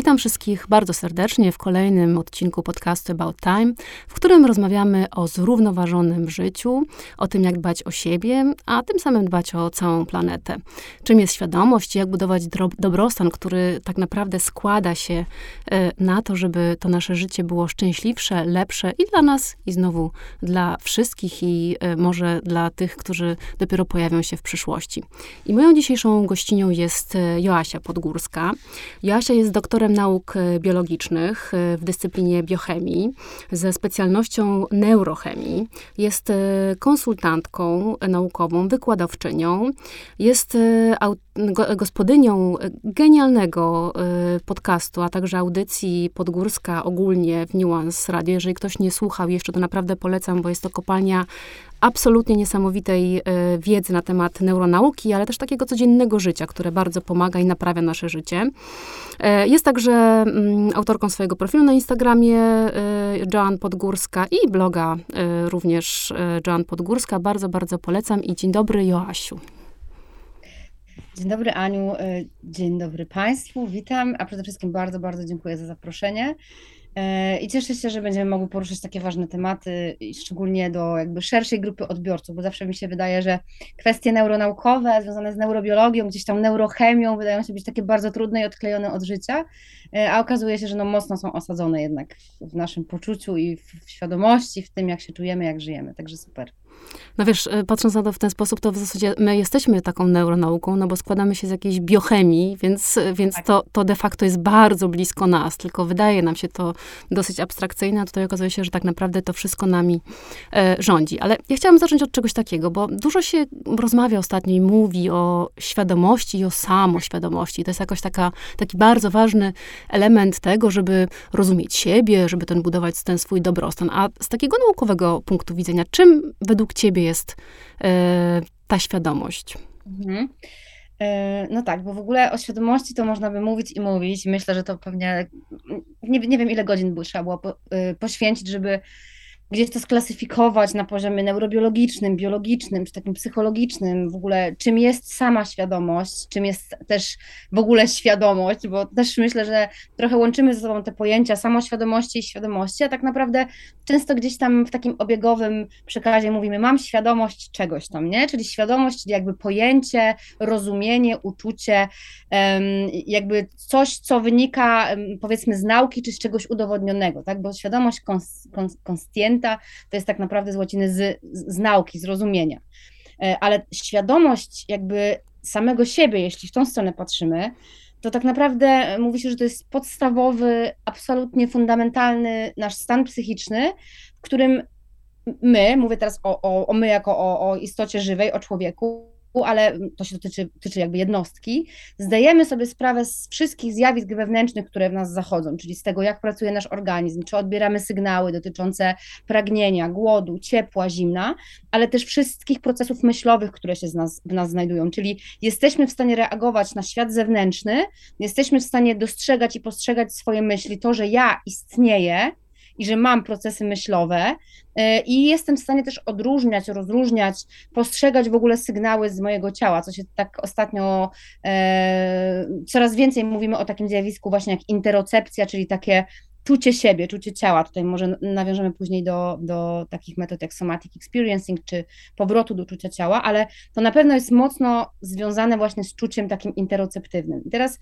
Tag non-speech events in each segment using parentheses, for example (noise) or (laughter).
Witam wszystkich bardzo serdecznie w kolejnym odcinku podcastu About Time, w którym rozmawiamy o zrównoważonym życiu, o tym, jak dbać o siebie, a tym samym dbać o całą planetę. Czym jest świadomość, jak budować dobrostan, który tak naprawdę składa się e, na to, żeby to nasze życie było szczęśliwsze, lepsze i dla nas, i znowu dla wszystkich, i e, może dla tych, którzy dopiero pojawią się w przyszłości. I moją dzisiejszą gościnią jest e, Joasia Podgórska. Joasia jest doktorem nauk e, biologicznych e, w dyscyplinie biochemii ze specjalnością neurochemii. Jest e, konsultantką naukową, wykładowczynią. Jest gospodynią genialnego podcastu, a także audycji Podgórska ogólnie w Nuance Radio. Jeżeli ktoś nie słuchał jeszcze, to naprawdę polecam, bo jest to kopalnia absolutnie niesamowitej e, wiedzy na temat neuronauki, ale też takiego codziennego życia, które bardzo pomaga i naprawia nasze życie. E, jest także mm, autorką swojego profilu na Instagramie e, Joan Podgórska i bloga również Joan Podgórska. Bardzo, bardzo polecam i dzień dobry Joasiu. Dzień dobry Aniu, dzień dobry Państwu, witam, a przede wszystkim bardzo, bardzo dziękuję za zaproszenie. E, I cieszę się, że będziemy mogli poruszyć takie ważne tematy, szczególnie do jakby szerszej grupy odbiorców, bo zawsze mi się wydaje, że kwestie neuronaukowe związane z neurobiologią, gdzieś tam neurochemią wydają się być takie bardzo trudne i odklejone od życia, e, a okazuje się, że no mocno są osadzone jednak w naszym poczuciu i w świadomości, w tym jak się czujemy, jak żyjemy, także super. No wiesz, e, patrząc na to w ten sposób, to w zasadzie my jesteśmy taką neuronauką, no bo składamy się z jakiejś biochemii, więc, więc tak. to, to de facto jest bardzo blisko nas, tylko wydaje nam się to dosyć abstrakcyjne, a tutaj okazuje się, że tak naprawdę to wszystko nami e, rządzi. Ale ja chciałam zacząć od czegoś takiego, bo dużo się rozmawia ostatnio i mówi o świadomości i o samoświadomości. To jest jakoś taka, taki bardzo ważny element tego, żeby rozumieć siebie, żeby ten budować ten swój dobrostan. A z takiego naukowego punktu widzenia, czym według ciebie jest e, ta świadomość? Mhm. E, no tak, bo w ogóle o świadomości to można by mówić i mówić. Myślę, że to pewnie nie, nie wiem, ile godzin by trzeba było y, poświęcić, żeby gdzieś to sklasyfikować na poziomie neurobiologicznym, biologicznym, czy takim psychologicznym, w ogóle czym jest sama świadomość, czym jest też w ogóle świadomość, bo też myślę, że trochę łączymy ze sobą te pojęcia samoświadomości i świadomości, a tak naprawdę często gdzieś tam w takim obiegowym przekazie mówimy, mam świadomość czegoś tam, nie? Czyli świadomość, czyli jakby pojęcie, rozumienie, uczucie, jakby coś, co wynika powiedzmy z nauki, czy z czegoś udowodnionego, tak? Bo świadomość konstient to jest tak naprawdę z łaciny z, z nauki, z rozumienia. E, ale świadomość jakby samego siebie, jeśli w tą stronę patrzymy, to tak naprawdę mówi się, że to jest podstawowy, absolutnie fundamentalny nasz stan psychiczny, w którym my, mówię teraz o, o, o my jako o, o istocie żywej, o człowieku, ale to się dotyczy, dotyczy jakby jednostki, zdajemy sobie sprawę z wszystkich zjawisk wewnętrznych, które w nas zachodzą, czyli z tego, jak pracuje nasz organizm, czy odbieramy sygnały dotyczące pragnienia, głodu, ciepła, zimna, ale też wszystkich procesów myślowych, które się nas, w nas znajdują, czyli jesteśmy w stanie reagować na świat zewnętrzny, jesteśmy w stanie dostrzegać i postrzegać swoje myśli, to, że ja istnieję, i że mam procesy myślowe e, i jestem w stanie też odróżniać, rozróżniać, postrzegać w ogóle sygnały z mojego ciała, co się tak ostatnio e, coraz więcej mówimy o takim zjawisku właśnie jak interocepcja, czyli takie czucie siebie, czucie ciała. Tutaj może nawiążemy później do, do takich metod jak somatic experiencing, czy powrotu do czucia ciała, ale to na pewno jest mocno związane właśnie z czuciem takim interoceptywnym. I teraz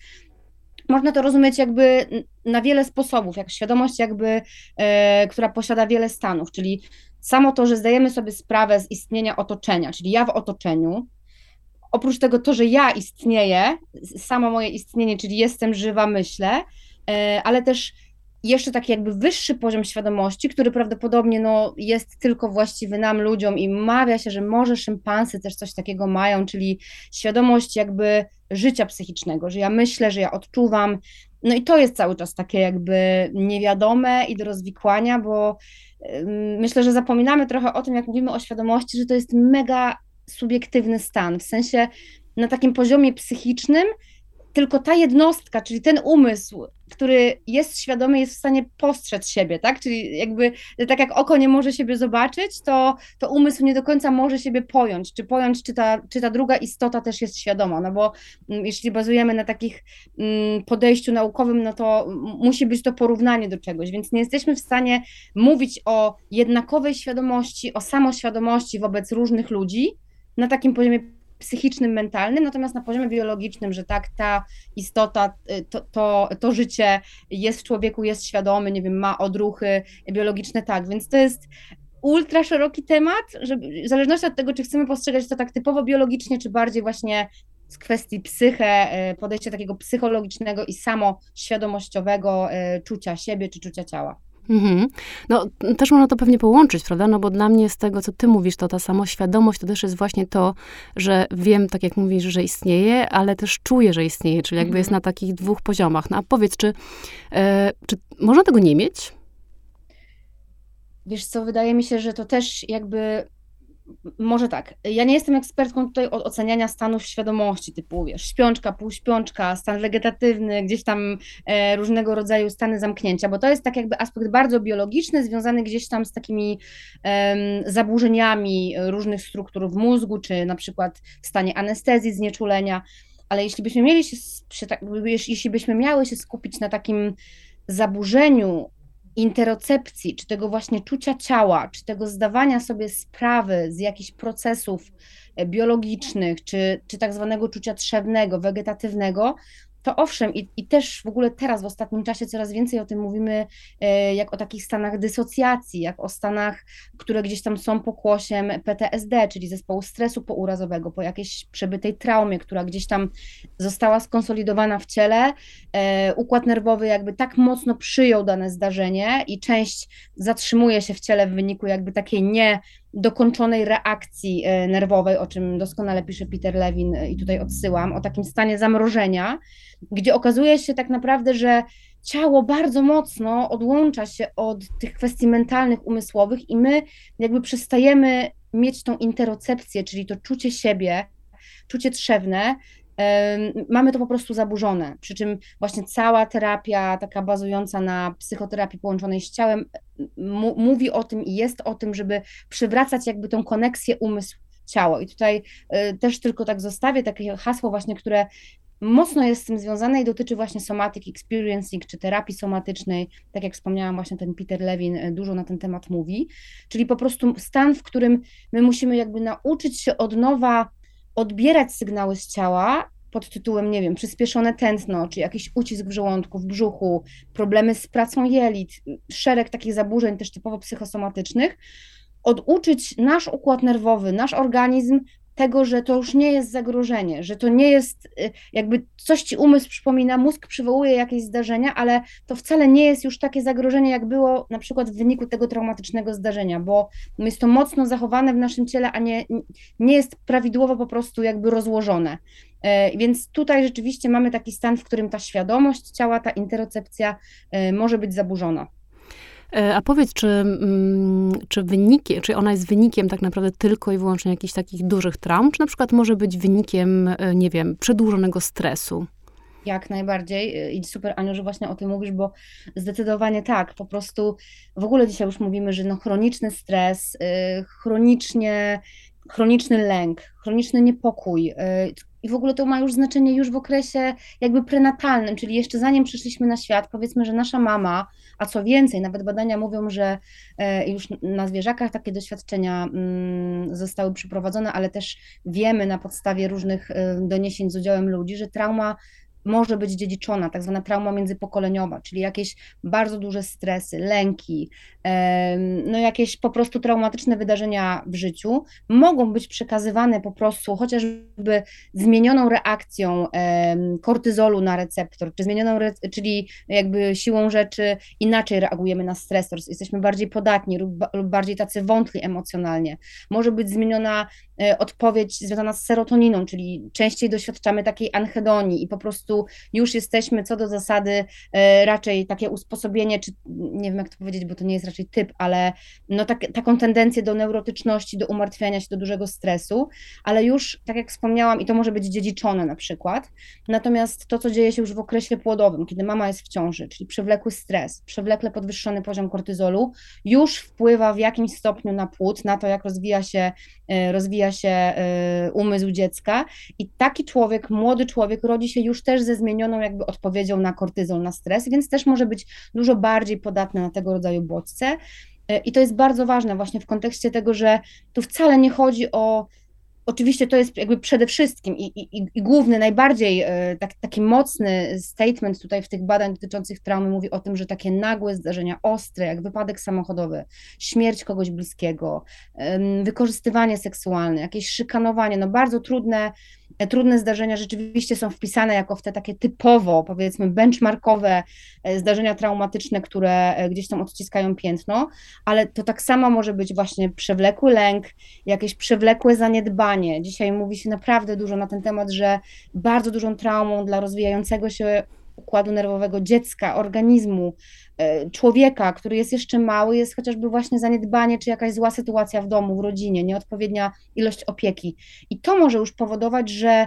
można to rozumieć jakby na wiele sposobów, jak świadomość jakby, e, która posiada wiele stanów, czyli samo to, że zdajemy sobie sprawę z istnienia otoczenia, czyli ja w otoczeniu, oprócz tego to, że ja istnieję, samo moje istnienie, czyli jestem żywa, myślę, e, ale też jeszcze taki jakby wyższy poziom świadomości, który prawdopodobnie no, jest tylko właściwy nam, ludziom i mawia się, że może szympansy też coś takiego mają, czyli świadomość jakby życia psychicznego, że ja myślę, że ja odczuwam, no i to jest cały czas takie jakby niewiadome i do rozwikłania, bo myślę, że zapominamy trochę o tym, jak mówimy o świadomości, że to jest mega subiektywny stan, w sensie na takim poziomie psychicznym tylko ta jednostka, czyli ten umysł, który jest świadomy, jest w stanie postrzec siebie, tak? Czyli jakby tak jak oko nie może siebie zobaczyć, to, to umysł nie do końca może siebie pojąć, czy pojąć, czy ta, czy ta druga istota też jest świadoma, no bo mm, jeśli bazujemy na takich mm, podejściu naukowym, no to musi być to porównanie do czegoś, więc nie jesteśmy w stanie mówić o jednakowej świadomości, o samoświadomości wobec różnych ludzi na takim poziomie psychicznym, mentalnym, natomiast na poziomie biologicznym, że tak, ta istota, y, to, to, to życie jest w człowieku, jest świadomy, nie wiem, ma odruchy biologiczne, tak, więc to jest ultra szeroki temat, że w zależności od tego, czy chcemy postrzegać to tak typowo biologicznie, czy bardziej właśnie z kwestii psychę, y, podejścia takiego psychologicznego i samoświadomościowego y, czucia siebie czy czucia ciała. Mhm. No, też można to pewnie połączyć, prawda? No bo dla mnie z tego, co ty mówisz, to ta samoświadomość to też jest właśnie to, że wiem, tak jak mówisz, że istnieje, ale też czuję, że istnieje, czyli jakby mhm. jest na takich dwóch poziomach. No a powiedz, czy, e, czy można tego nie mieć? Wiesz co, wydaje mi się, że to też jakby może tak, ja nie jestem ekspertką tutaj od oceniania stanów świadomości, typu wiesz, śpiączka, półśpiączka, stan wegetatywny, gdzieś tam e, różnego rodzaju stany zamknięcia, bo to jest tak jakby aspekt bardzo biologiczny, związany gdzieś tam z takimi e, zaburzeniami różnych struktur w mózgu, czy na przykład w stanie anestezji, znieczulenia, ale jeśli byśmy mieli się, jeśli byśmy miały się skupić na takim zaburzeniu interocepcji, czy tego właśnie czucia ciała, czy tego zdawania sobie sprawy z jakichś procesów e, biologicznych, czy, czy tak zwanego czucia trzewnego, wegetatywnego, to owszem, i, i też w ogóle teraz w ostatnim czasie coraz więcej o tym mówimy, e, jak o takich stanach dysocjacji, jak o stanach, które gdzieś tam są pokłosiem PTSD, czyli zespołu stresu pourazowego, po jakiejś przebytej traumie, która gdzieś tam została skonsolidowana w ciele. E, układ nerwowy jakby tak mocno przyjął dane zdarzenie i część zatrzymuje się w ciele w wyniku jakby takiej nie dokończonej reakcji e, nerwowej, o czym doskonale pisze Peter Lewin i tutaj odsyłam, o takim stanie zamrożenia, gdzie okazuje się tak naprawdę, że ciało bardzo mocno odłącza się od tych kwestii mentalnych, umysłowych i my jakby przestajemy mieć tą interocepcję, czyli to czucie siebie, czucie trzewne, mamy to po prostu zaburzone. Przy czym właśnie cała terapia, taka bazująca na psychoterapii połączonej z ciałem, mówi o tym i jest o tym, żeby przywracać jakby tą koneksję umysł-ciało. I tutaj y, też tylko tak zostawię takie hasło właśnie, które mocno jest z tym związane i dotyczy właśnie somatic experiencing, czy terapii somatycznej, tak jak wspomniałam, właśnie ten Peter Lewin y, dużo na ten temat mówi, czyli po prostu stan, w którym my musimy jakby nauczyć się od nowa odbierać sygnały z ciała pod tytułem, nie wiem, przyspieszone tętno, czy jakiś ucisk w żołądku, w brzuchu, problemy z pracą jelit, szereg takich zaburzeń też typowo psychosomatycznych, oduczyć nasz układ nerwowy, nasz organizm tego, że to już nie jest zagrożenie, że to nie jest y, jakby coś ci umysł przypomina, mózg przywołuje jakieś zdarzenia, ale to wcale nie jest już takie zagrożenie, jak było na przykład w wyniku tego traumatycznego zdarzenia, bo jest to mocno zachowane w naszym ciele, a nie, nie jest prawidłowo po prostu jakby rozłożone. E, więc tutaj rzeczywiście mamy taki stan, w którym ta świadomość ciała, ta interocepcja e, może być zaburzona. E, a powiedz, czy, mm, czy wyniki, czy ona jest wynikiem tak naprawdę tylko i wyłącznie jakichś takich dużych traum, czy na przykład może być wynikiem, e, nie wiem, przedłużonego stresu? Jak najbardziej e, i super Aniu, że właśnie o tym mówisz, bo zdecydowanie tak, po prostu w ogóle dzisiaj już mówimy, że no chroniczny stres, chronicznie, chroniczny lęk, chroniczny niepokój, i w ogóle to ma już znaczenie już w okresie jakby prenatalnym, czyli jeszcze zanim przyszliśmy na świat, powiedzmy, że nasza mama, a co więcej, nawet badania mówią, że e, już na zwierzakach takie doświadczenia mm, zostały przeprowadzone, ale też wiemy na podstawie różnych e, doniesień z udziałem ludzi, że trauma może być dziedziczona, tak zwana trauma międzypokoleniowa, czyli jakieś bardzo duże stresy, lęki, no jakieś po prostu traumatyczne wydarzenia w życiu mogą być przekazywane po prostu chociażby zmienioną reakcją kortyzolu na receptor, czy zmienioną, czyli jakby siłą rzeczy inaczej reagujemy na stresor, jesteśmy bardziej podatni lub, lub bardziej tacy wątli emocjonalnie. Może być zmieniona e, odpowiedź związana z serotoniną, czyli częściej doświadczamy takiej anhedonii i po prostu już jesteśmy co do zasady e, raczej takie usposobienie, czy nie wiem jak to powiedzieć, bo to nie jest raczej typ, ale no tak, taką tendencję do neurotyczności, do umartwiania się, do dużego stresu, ale już, tak jak wspomniałam, i to może być dziedziczone na przykład, natomiast to, co dzieje się już w okresie płodowym, kiedy mama jest w ciąży, czyli przewlekły stres, przewlekle podwyższony poziom kortyzolu, już wpływa w jakimś stopniu na płód, na to, jak rozwija się, e, rozwija się e, umysł dziecka. I taki człowiek, młody człowiek rodzi się już też ze zmienioną jakby odpowiedzią na kortyzol, na stres, więc też może być dużo bardziej podatny na tego rodzaju bodźce. E, I to jest bardzo ważne właśnie w kontekście tego, że tu wcale nie chodzi o oczywiście to jest jakby przede wszystkim i, i, i główny, najbardziej e, tak, taki mocny statement tutaj w tych badań dotyczących traumy mówi o tym, że takie nagłe zdarzenia, ostre, jak wypadek samochodowy, śmierć kogoś bliskiego, wykorzystywanie seksualne, jakieś szykanowanie, no bardzo trudne trudne zdarzenia rzeczywiście są wpisane jako w te takie typowo, powiedzmy, benchmarkowe e, zdarzenia traumatyczne, które e, gdzieś tam odciskają piętno, ale to tak samo może być właśnie przewlekły lęk, jakieś przewlekłe zaniedbanie. Dzisiaj mówi się naprawdę dużo na ten temat, że bardzo dużą traumą dla rozwijającego się układu nerwowego dziecka, organizmu, człowieka, który jest jeszcze mały, jest chociażby właśnie zaniedbanie, czy jakaś zła sytuacja w domu, w rodzinie, nieodpowiednia ilość opieki. I to może już powodować, że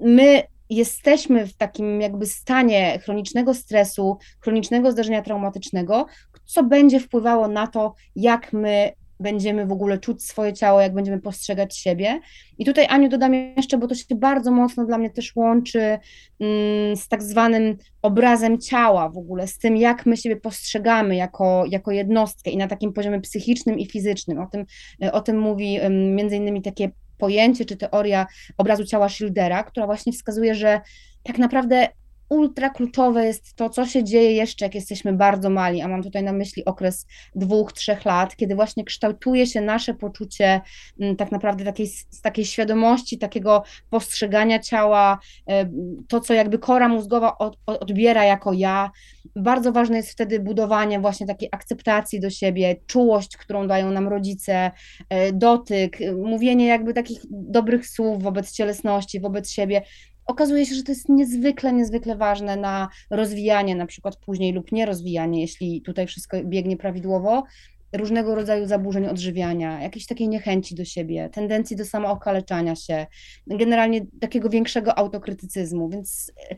my jesteśmy w takim jakby stanie chronicznego stresu, chronicznego zdarzenia traumatycznego, co będzie wpływało na to, jak my będziemy w ogóle czuć swoje ciało, jak będziemy postrzegać siebie. I tutaj, Aniu, dodam jeszcze, bo to się bardzo mocno dla mnie też łączy mm, z tak zwanym obrazem ciała w ogóle, z tym, jak my siebie postrzegamy jako, jako jednostkę i na takim poziomie psychicznym i fizycznym. O tym, o tym mówi między innymi takie pojęcie czy teoria obrazu ciała Schildera, która właśnie wskazuje, że tak naprawdę ultra kluczowe jest to, co się dzieje jeszcze, jak jesteśmy bardzo mali, a mam tutaj na myśli okres dwóch, trzech lat, kiedy właśnie kształtuje się nasze poczucie mm, tak naprawdę takiej, takiej świadomości, takiego postrzegania ciała, e, to, co jakby kora mózgowa od, odbiera jako ja. Bardzo ważne jest wtedy budowanie właśnie takiej akceptacji do siebie, czułość, którą dają nam rodzice, e, dotyk, mówienie jakby takich dobrych słów wobec cielesności, wobec siebie okazuje się, że to jest niezwykle, niezwykle ważne na rozwijanie na przykład później lub nierozwijanie, jeśli tutaj wszystko biegnie prawidłowo, różnego rodzaju zaburzeń odżywiania, jakiejś takiej niechęci do siebie, tendencji do samookaleczania się, generalnie takiego większego autokrytycyzmu, więc e,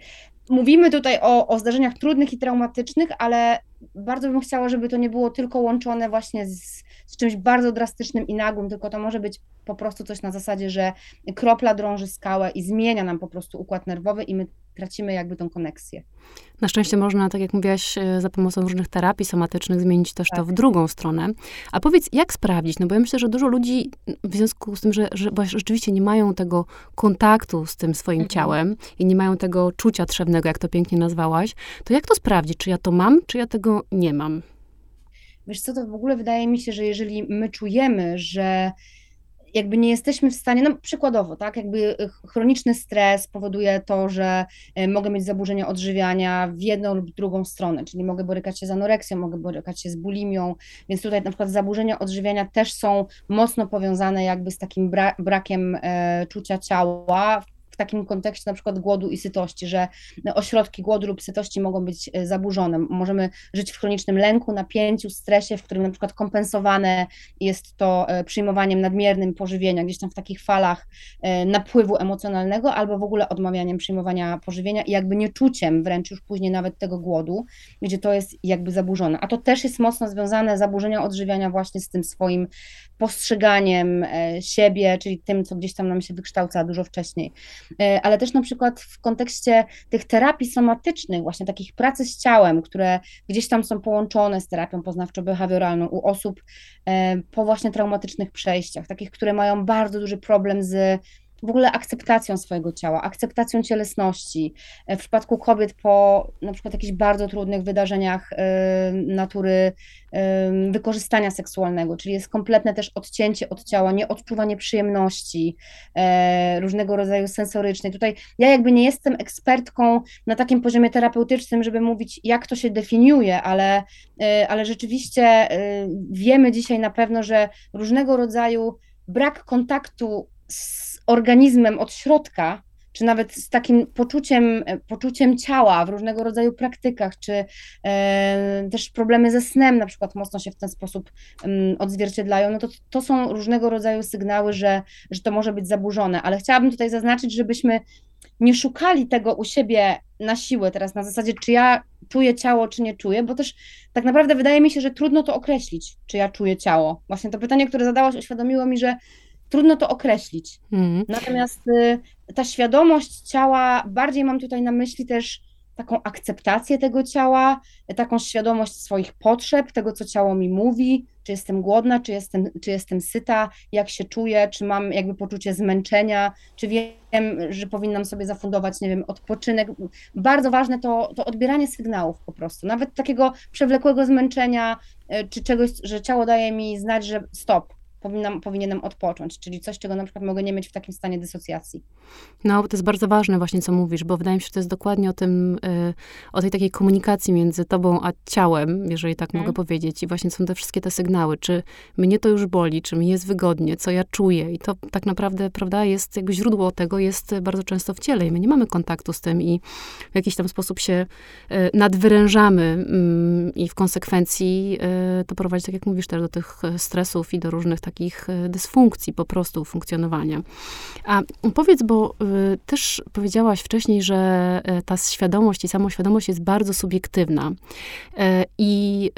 mówimy tutaj o, o zdarzeniach trudnych i traumatycznych, ale bardzo bym chciała, żeby to nie było tylko łączone właśnie z, z czymś bardzo drastycznym i nagłym, tylko to może być po prostu coś na zasadzie, że kropla drąży skałę i zmienia nam po prostu układ nerwowy i my tracimy jakby tą koneksję. Na szczęście można, tak jak mówiłaś, e, za pomocą różnych terapii somatycznych zmienić też tak. to w drugą stronę. A powiedz, jak sprawdzić? No bo ja myślę, że dużo ludzi w związku z tym, że, że rzeczywiście nie mają tego kontaktu z tym swoim mhm. ciałem i nie mają tego czucia trzewnego, jak to pięknie nazwałaś, to jak to sprawdzić? Czy ja to mam, czy ja tego nie mam? Wiesz co, to w ogóle wydaje mi się, że jeżeli my czujemy, że jakby nie jesteśmy w stanie, no przykładowo, tak, jakby chroniczny stres powoduje to, że e, mogę mieć zaburzenia odżywiania w jedną lub drugą stronę, czyli mogę borykać się z anoreksją, mogę borykać się z bulimią, więc tutaj na przykład zaburzenia odżywiania też są mocno powiązane jakby z takim bra brakiem e, czucia ciała, takim kontekście na przykład głodu i sytości, że ośrodki głodu lub sytości mogą być e, zaburzone. Możemy żyć w chronicznym lęku, napięciu, stresie, w którym na przykład kompensowane jest to e, przyjmowaniem nadmiernym pożywienia, gdzieś tam w takich falach e, napływu emocjonalnego, albo w ogóle odmawianiem przyjmowania pożywienia i jakby nieczuciem wręcz już później nawet tego głodu, gdzie to jest jakby zaburzone. A to też jest mocno związane, zaburzenia odżywiania właśnie z tym swoim postrzeganiem siebie, czyli tym, co gdzieś tam nam się wykształca dużo wcześniej. E, ale też na przykład w kontekście tych terapii somatycznych, właśnie takich pracy z ciałem, które gdzieś tam są połączone z terapią poznawczo-behawioralną u osób e, po właśnie traumatycznych przejściach, takich, które mają bardzo duży problem z w ogóle akceptacją swojego ciała, akceptacją cielesności. E, w przypadku kobiet po na przykład jakichś bardzo trudnych wydarzeniach natury wykorzystania seksualnego, czyli jest kompletne też odcięcie od ciała, nieodczuwanie przyjemności e, różnego rodzaju sensorycznej. Tutaj ja jakby nie jestem ekspertką na takim poziomie terapeutycznym, żeby mówić, jak to się definiuje, ale, e, ale rzeczywiście wiemy dzisiaj na pewno, że różnego rodzaju brak kontaktu z organizmem od środka, czy nawet z takim poczuciem, poczuciem ciała w różnego rodzaju praktykach, czy e, też problemy ze snem na przykład mocno się w ten sposób um, odzwierciedlają, no to to są różnego rodzaju sygnały, że, że to może być zaburzone. Ale chciałabym tutaj zaznaczyć, żebyśmy nie szukali tego u siebie na siłę teraz, na zasadzie, czy ja czuję ciało, czy nie czuję, bo też tak naprawdę wydaje mi się, że trudno to określić, czy ja czuję ciało. Właśnie to pytanie, które zadałaś, uświadomiło mi, że trudno to określić. Mm. Natomiast y, ta świadomość ciała, bardziej mam tutaj na myśli też taką akceptację tego ciała, taką świadomość swoich potrzeb, tego, co ciało mi mówi, czy jestem głodna, czy jestem, czy jestem syta, jak się czuję, czy mam jakby poczucie zmęczenia, czy wiem, że powinnam sobie zafundować, nie wiem, odpoczynek. Bardzo ważne to, to odbieranie sygnałów po prostu, nawet takiego przewlekłego zmęczenia, y, czy czegoś, że ciało daje mi znać, że stop, powinnam, powinienem odpocząć, czyli coś, czego na przykład mogę nie mieć w takim stanie dysocjacji. No, to jest bardzo ważne właśnie, co mówisz, bo wydaje mi się, że to jest dokładnie o tym, y, o tej takiej komunikacji między tobą a ciałem, jeżeli tak hmm. mogę powiedzieć. I właśnie są te wszystkie te sygnały, czy mnie to już boli, czy mi jest wygodnie, co ja czuję. I to tak naprawdę, prawda, jest jakby źródło tego jest bardzo często w ciele i my nie mamy kontaktu z tym i w jakiś tam sposób się y, nadwyrężamy mm, i w konsekwencji y, to prowadzi, tak jak mówisz, też do tych stresów i do różnych takich takich e, dysfunkcji po prostu funkcjonowania. A powiedz, bo y, też powiedziałaś wcześniej, że e, ta świadomość i samoświadomość jest bardzo subiektywna. E, I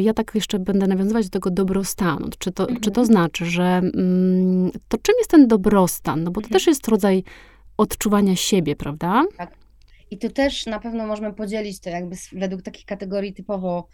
ja tak jeszcze będę nawiązywać do tego dobrostanu. Czy to, mhm. czy to mhm. znaczy, że mm, to czym jest ten dobrostan? No bo to mhm. też jest rodzaj odczuwania siebie, prawda? Tak. I tu też na pewno możemy podzielić to jakby według takich kategorii typowo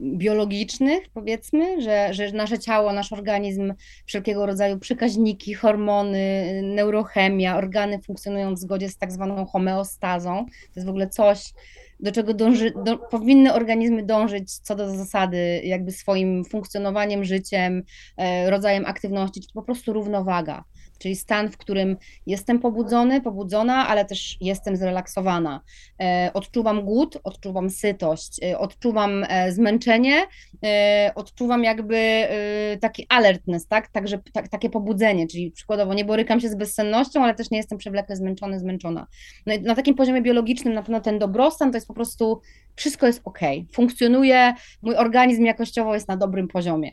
biologicznych, powiedzmy, że, że nasze ciało, nasz organizm, wszelkiego rodzaju przekaźniki, hormony, neurochemia, organy funkcjonują w zgodzie z tak zwaną homeostazą. To jest w ogóle coś, do czego dąży, do, powinny organizmy dążyć co do zasady, jakby swoim funkcjonowaniem, życiem, e, rodzajem aktywności, czy po prostu równowaga czyli stan, w którym jestem pobudzony, pobudzona, ale też jestem zrelaksowana. E, odczuwam głód, odczuwam sytość, e, odczuwam e, zmęczenie, odczuwam jakby taki alertness, tak? Także tak, takie pobudzenie, czyli przykładowo nie borykam się z bezsennością, ale też nie jestem przewlekle zmęczony, zmęczona. No na takim poziomie biologicznym na pewno ten dobrostan to jest po prostu wszystko jest ok, funkcjonuje, mój organizm jakościowo jest na dobrym poziomie.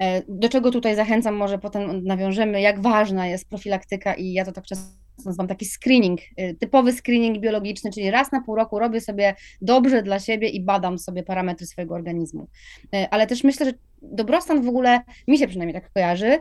E, do czego tutaj zachęcam, może potem nawiążemy, jak ważna jest profilaktyka i ja to tak często nazywam taki screening, e, typowy screening biologiczny, czyli raz na pół roku robię sobie dobrze dla siebie i badam sobie parametry swojego organizmu. E, ale też myślę, że dobrostan w ogóle, mi się przynajmniej tak kojarzy,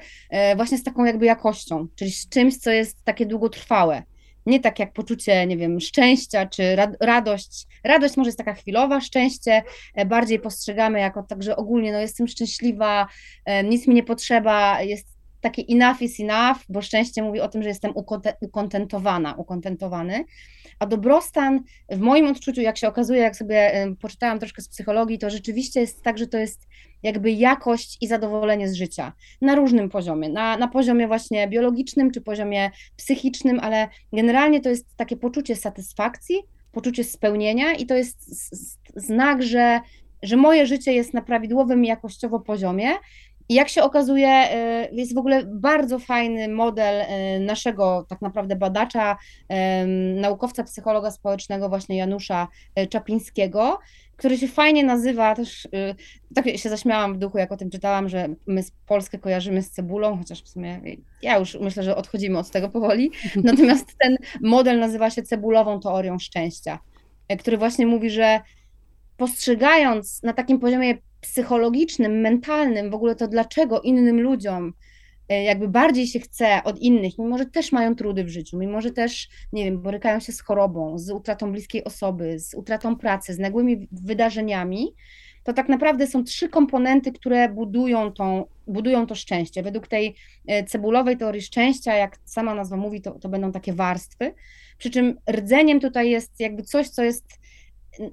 właśnie z taką jakby jakością, czyli z czymś, co jest takie długotrwałe nie tak jak poczucie, nie wiem, szczęścia czy radość. Radość może jest taka chwilowa, szczęście e, bardziej postrzegamy jako także ogólnie, no jestem szczęśliwa, e, nic mi nie potrzeba, jest takie enough is enough, bo szczęście mówi o tym, że jestem ukontentowana, ukontentowany, a dobrostan w moim odczuciu, jak się okazuje, jak sobie poczytałam troszkę z psychologii, to rzeczywiście jest tak, że to jest jakby jakość i zadowolenie z życia na różnym poziomie, na, na poziomie właśnie biologicznym czy poziomie psychicznym, ale generalnie to jest takie poczucie satysfakcji, poczucie spełnienia i to jest znak, że, że moje życie jest na prawidłowym jakościowo poziomie. I jak się okazuje, y, jest w ogóle bardzo fajny model y, naszego tak naprawdę badacza, naukowca, psychologa społecznego, właśnie Janusza y, Czapińskiego, który się fajnie nazywa, też tak się zaśmiałam w duchu, jak o tym czytałam, że my Polskę kojarzymy z cebulą, chociaż w sumie ja już myślę, że odchodzimy od tego powoli. (laughs) Natomiast ten model nazywa się cebulową teorią szczęścia, który właśnie mówi, że postrzegając na takim poziomie psychologicznym, mentalnym, w ogóle to dlaczego innym ludziom e, jakby bardziej się chce od innych, mimo że też mają trudy w życiu, mimo że też, nie wiem, borykają się z chorobą, z utratą bliskiej osoby, z utratą pracy, z nagłymi wydarzeniami, to tak naprawdę są trzy komponenty, które budują, tą, budują to szczęście. Według tej e, cebulowej teorii szczęścia, jak sama nazwa mówi, to, to będą takie warstwy. Przy czym rdzeniem tutaj jest jakby coś, co jest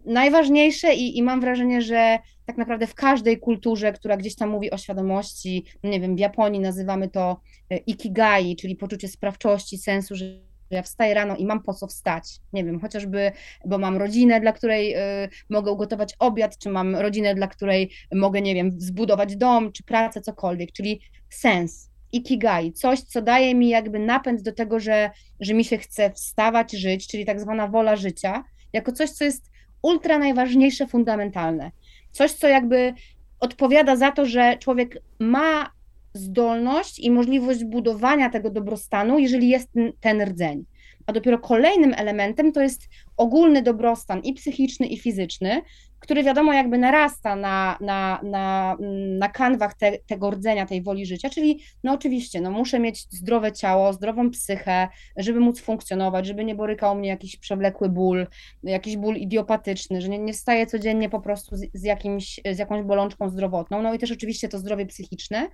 najważniejsze i, i mam wrażenie, że tak naprawdę w każdej kulturze, która gdzieś tam mówi o świadomości, no nie wiem, w Japonii nazywamy to e, ikigai, czyli poczucie sprawczości, sensu, że ja wstaję rano i mam po co wstać. Nie wiem, chociażby, bo mam rodzinę, dla której y, mogę ugotować obiad, czy mam rodzinę, dla której mogę, nie wiem, zbudować dom, czy pracę, cokolwiek, czyli sens. ikigai, coś, co daje mi jakby napęd do tego, że, że mi się chce wstawać, żyć, czyli tak zwana wola życia, jako coś, co jest ultra najważniejsze, fundamentalne. Coś, co jakby odpowiada za to, że człowiek ma zdolność i możliwość budowania tego dobrostanu, jeżeli jest ten rdzeń. A dopiero kolejnym elementem to jest ogólny dobrostan i psychiczny, i fizyczny, który wiadomo jakby narasta na, na, na, na kanwach te, tego rdzenia, tej woli życia, czyli no oczywiście, no muszę mieć zdrowe ciało, zdrową psychę, żeby móc funkcjonować, żeby nie borykał mnie jakiś przewlekły ból, jakiś ból idiopatyczny, że nie, nie wstaję codziennie po prostu z, z, jakimś, z jakąś bolączką zdrowotną, no i też oczywiście to zdrowie psychiczne,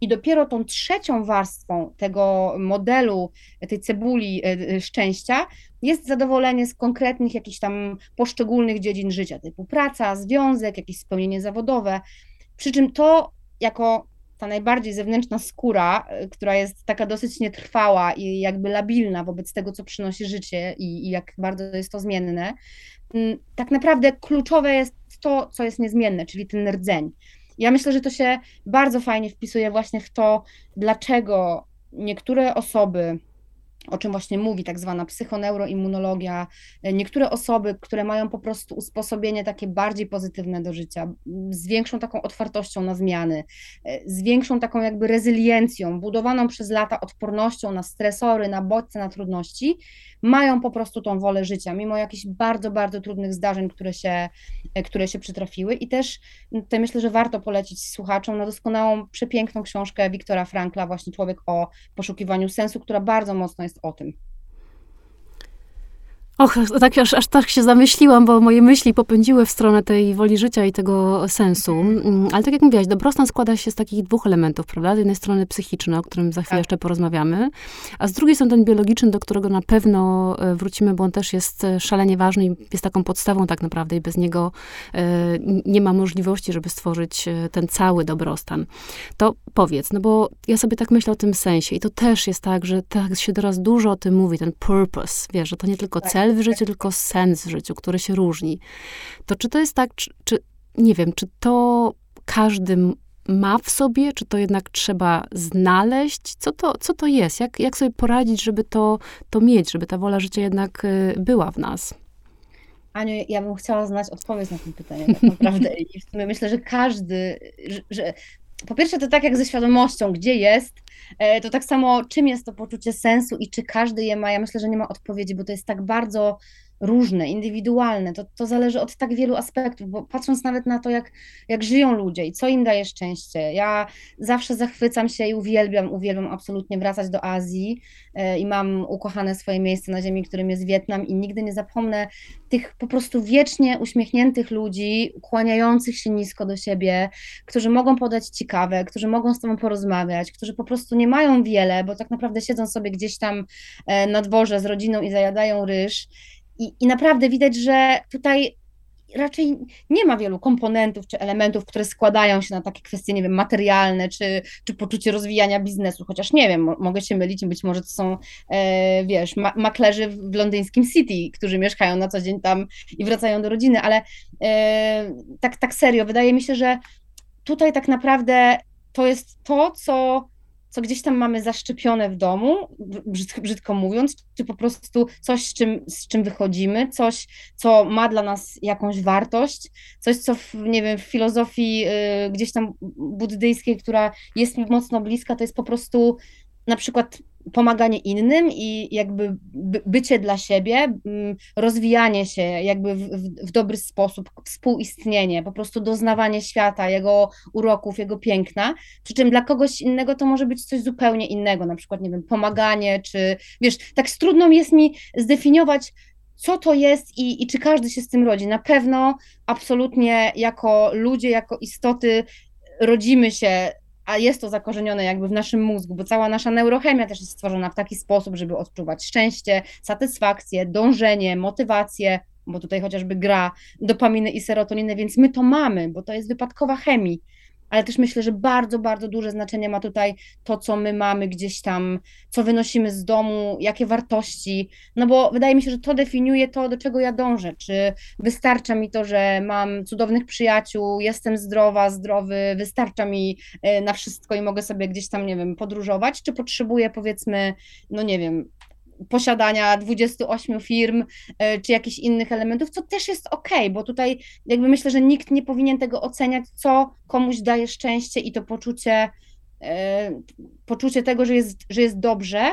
i dopiero tą trzecią warstwą tego modelu, tej cebuli e, e, szczęścia jest zadowolenie z konkretnych jakichś tam poszczególnych dziedzin życia, typu praca, związek, jakieś spełnienie zawodowe. Przy czym to jako ta najbardziej zewnętrzna skóra, e, która jest taka dosyć nietrwała i jakby labilna wobec tego, co przynosi życie i, i jak bardzo jest to zmienne, mm, tak naprawdę kluczowe jest to, co jest niezmienne, czyli ten rdzeń. Ja myślę, że to się bardzo fajnie wpisuje właśnie w to, dlaczego niektóre osoby, o czym właśnie mówi tak zwana psychoneuroimmunologia, niektóre osoby, które mają po prostu usposobienie takie bardziej pozytywne do życia, z większą taką otwartością na zmiany, z większą taką jakby rezyliencją, budowaną przez lata odpornością na stresory, na bodźce, na trudności, mają po prostu tą wolę życia, mimo jakichś bardzo, bardzo trudnych zdarzeń, które się, które się przytrafiły. I też tutaj myślę, że warto polecić słuchaczom na doskonałą, przepiękną książkę Wiktora Frankla, właśnie Człowiek o poszukiwaniu sensu, która bardzo mocno jest o tym. Och, tak, aż, aż tak się zamyśliłam, bo moje myśli popędziły w stronę tej woli życia i tego sensu. Mm, ale tak jak mówiłaś, dobrostan składa się z takich dwóch elementów, prawda? Z jednej strony psychiczny, o którym za chwilę tak. jeszcze porozmawiamy, a z drugiej strony ten biologiczny, do którego na pewno e, wrócimy, bo on też jest e, szalenie ważny i jest taką podstawą tak naprawdę i bez niego e, nie ma możliwości, żeby stworzyć ten cały dobrostan. To powiedz, no bo ja sobie tak myślę o tym sensie i to też jest tak, że tak się teraz dużo o tym mówi, ten purpose, wiesz, że to nie tylko tak. cel, cel w życiu, tylko sens w życiu, który się różni. To czy to jest tak, czy, czy nie wiem, czy to każdy ma w sobie, czy to jednak trzeba znaleźć? Co to, co to jest? Jak, jak sobie poradzić, żeby to, to mieć, żeby ta wola życia jednak y, była w nas? Aniu, ja bym chciała znać odpowiedź na to pytanie tak naprawdę. I myślę, że każdy, że, że po pierwsze to tak jak ze świadomością, gdzie jest, e, to tak samo czym jest to poczucie sensu i czy każdy je ma, ja myślę, że nie ma odpowiedzi, bo to jest tak bardzo różne, indywidualne. To, to zależy od tak wielu aspektów, bo patrząc nawet na to, jak, jak żyją ludzie i co im daje szczęście. Ja zawsze zachwycam się i uwielbiam, uwielbiam absolutnie wracać do Azji e, i mam ukochane swoje miejsce na ziemi, którym jest Wietnam i nigdy nie zapomnę tych po prostu wiecznie uśmiechniętych ludzi, kłaniających się nisko do siebie, którzy mogą podać ciekawe, którzy mogą z tobą porozmawiać, którzy po prostu nie mają wiele, bo tak naprawdę siedzą sobie gdzieś tam e, na dworze z rodziną i zajadają ryż i, I naprawdę widać, że tutaj raczej nie ma wielu komponentów czy elementów, które składają się na takie kwestie, nie wiem, materialne, czy, czy poczucie rozwijania biznesu, chociaż nie wiem, mogę się mylić, być może to są, e, wiesz, ma maklerzy w londyńskim City, którzy mieszkają na co dzień tam i wracają do rodziny, ale e, tak, tak serio, wydaje mi się, że tutaj tak naprawdę to jest to, co co gdzieś tam mamy zaszczepione w domu, brzydko, mówiąc, czy po prostu coś, z czym, z czym wychodzimy, coś, co ma dla nas jakąś wartość, coś, co w, nie wiem, w filozofii y, gdzieś tam buddyjskiej, która jest mi mocno bliska, to jest po prostu na przykład pomaganie innym i jakby bycie dla siebie, rozwijanie się jakby w, w, dobry sposób, współistnienie, po prostu doznawanie świata, jego uroków, jego piękna, przy czym dla kogoś innego to może być coś zupełnie innego, na przykład, nie wiem, pomaganie, czy wiesz, tak trudno jest mi zdefiniować, co to jest i, i czy każdy się z tym rodzi. Na pewno, absolutnie, jako ludzie, jako istoty, rodzimy się a jest to zakorzenione jakby w naszym mózgu, bo cała nasza neurochemia też jest stworzona w taki sposób, żeby odczuwać szczęście, satysfakcję, dążenie, motywację, bo tutaj chociażby gra dopaminy i serotoniny, więc my to mamy, bo to jest wypadkowa chemii. Ale też myślę, że bardzo, bardzo duże znaczenie ma tutaj to, co my mamy gdzieś tam, co wynosimy z domu, jakie wartości, no bo wydaje mi się, że to definiuje to, do czego ja dążę, czy wystarcza mi to, że mam cudownych przyjaciół, jestem zdrowa, zdrowy, wystarcza mi e, na wszystko i mogę sobie gdzieś tam, nie wiem, podróżować, czy potrzebuję powiedzmy, no nie wiem, posiadania 28 firm e, czy jakichś innych elementów, co też jest ok, bo tutaj jakby myślę, że nikt nie powinien tego oceniać, co komuś daje szczęście i to poczucie, e, poczucie tego, że jest, że jest dobrze.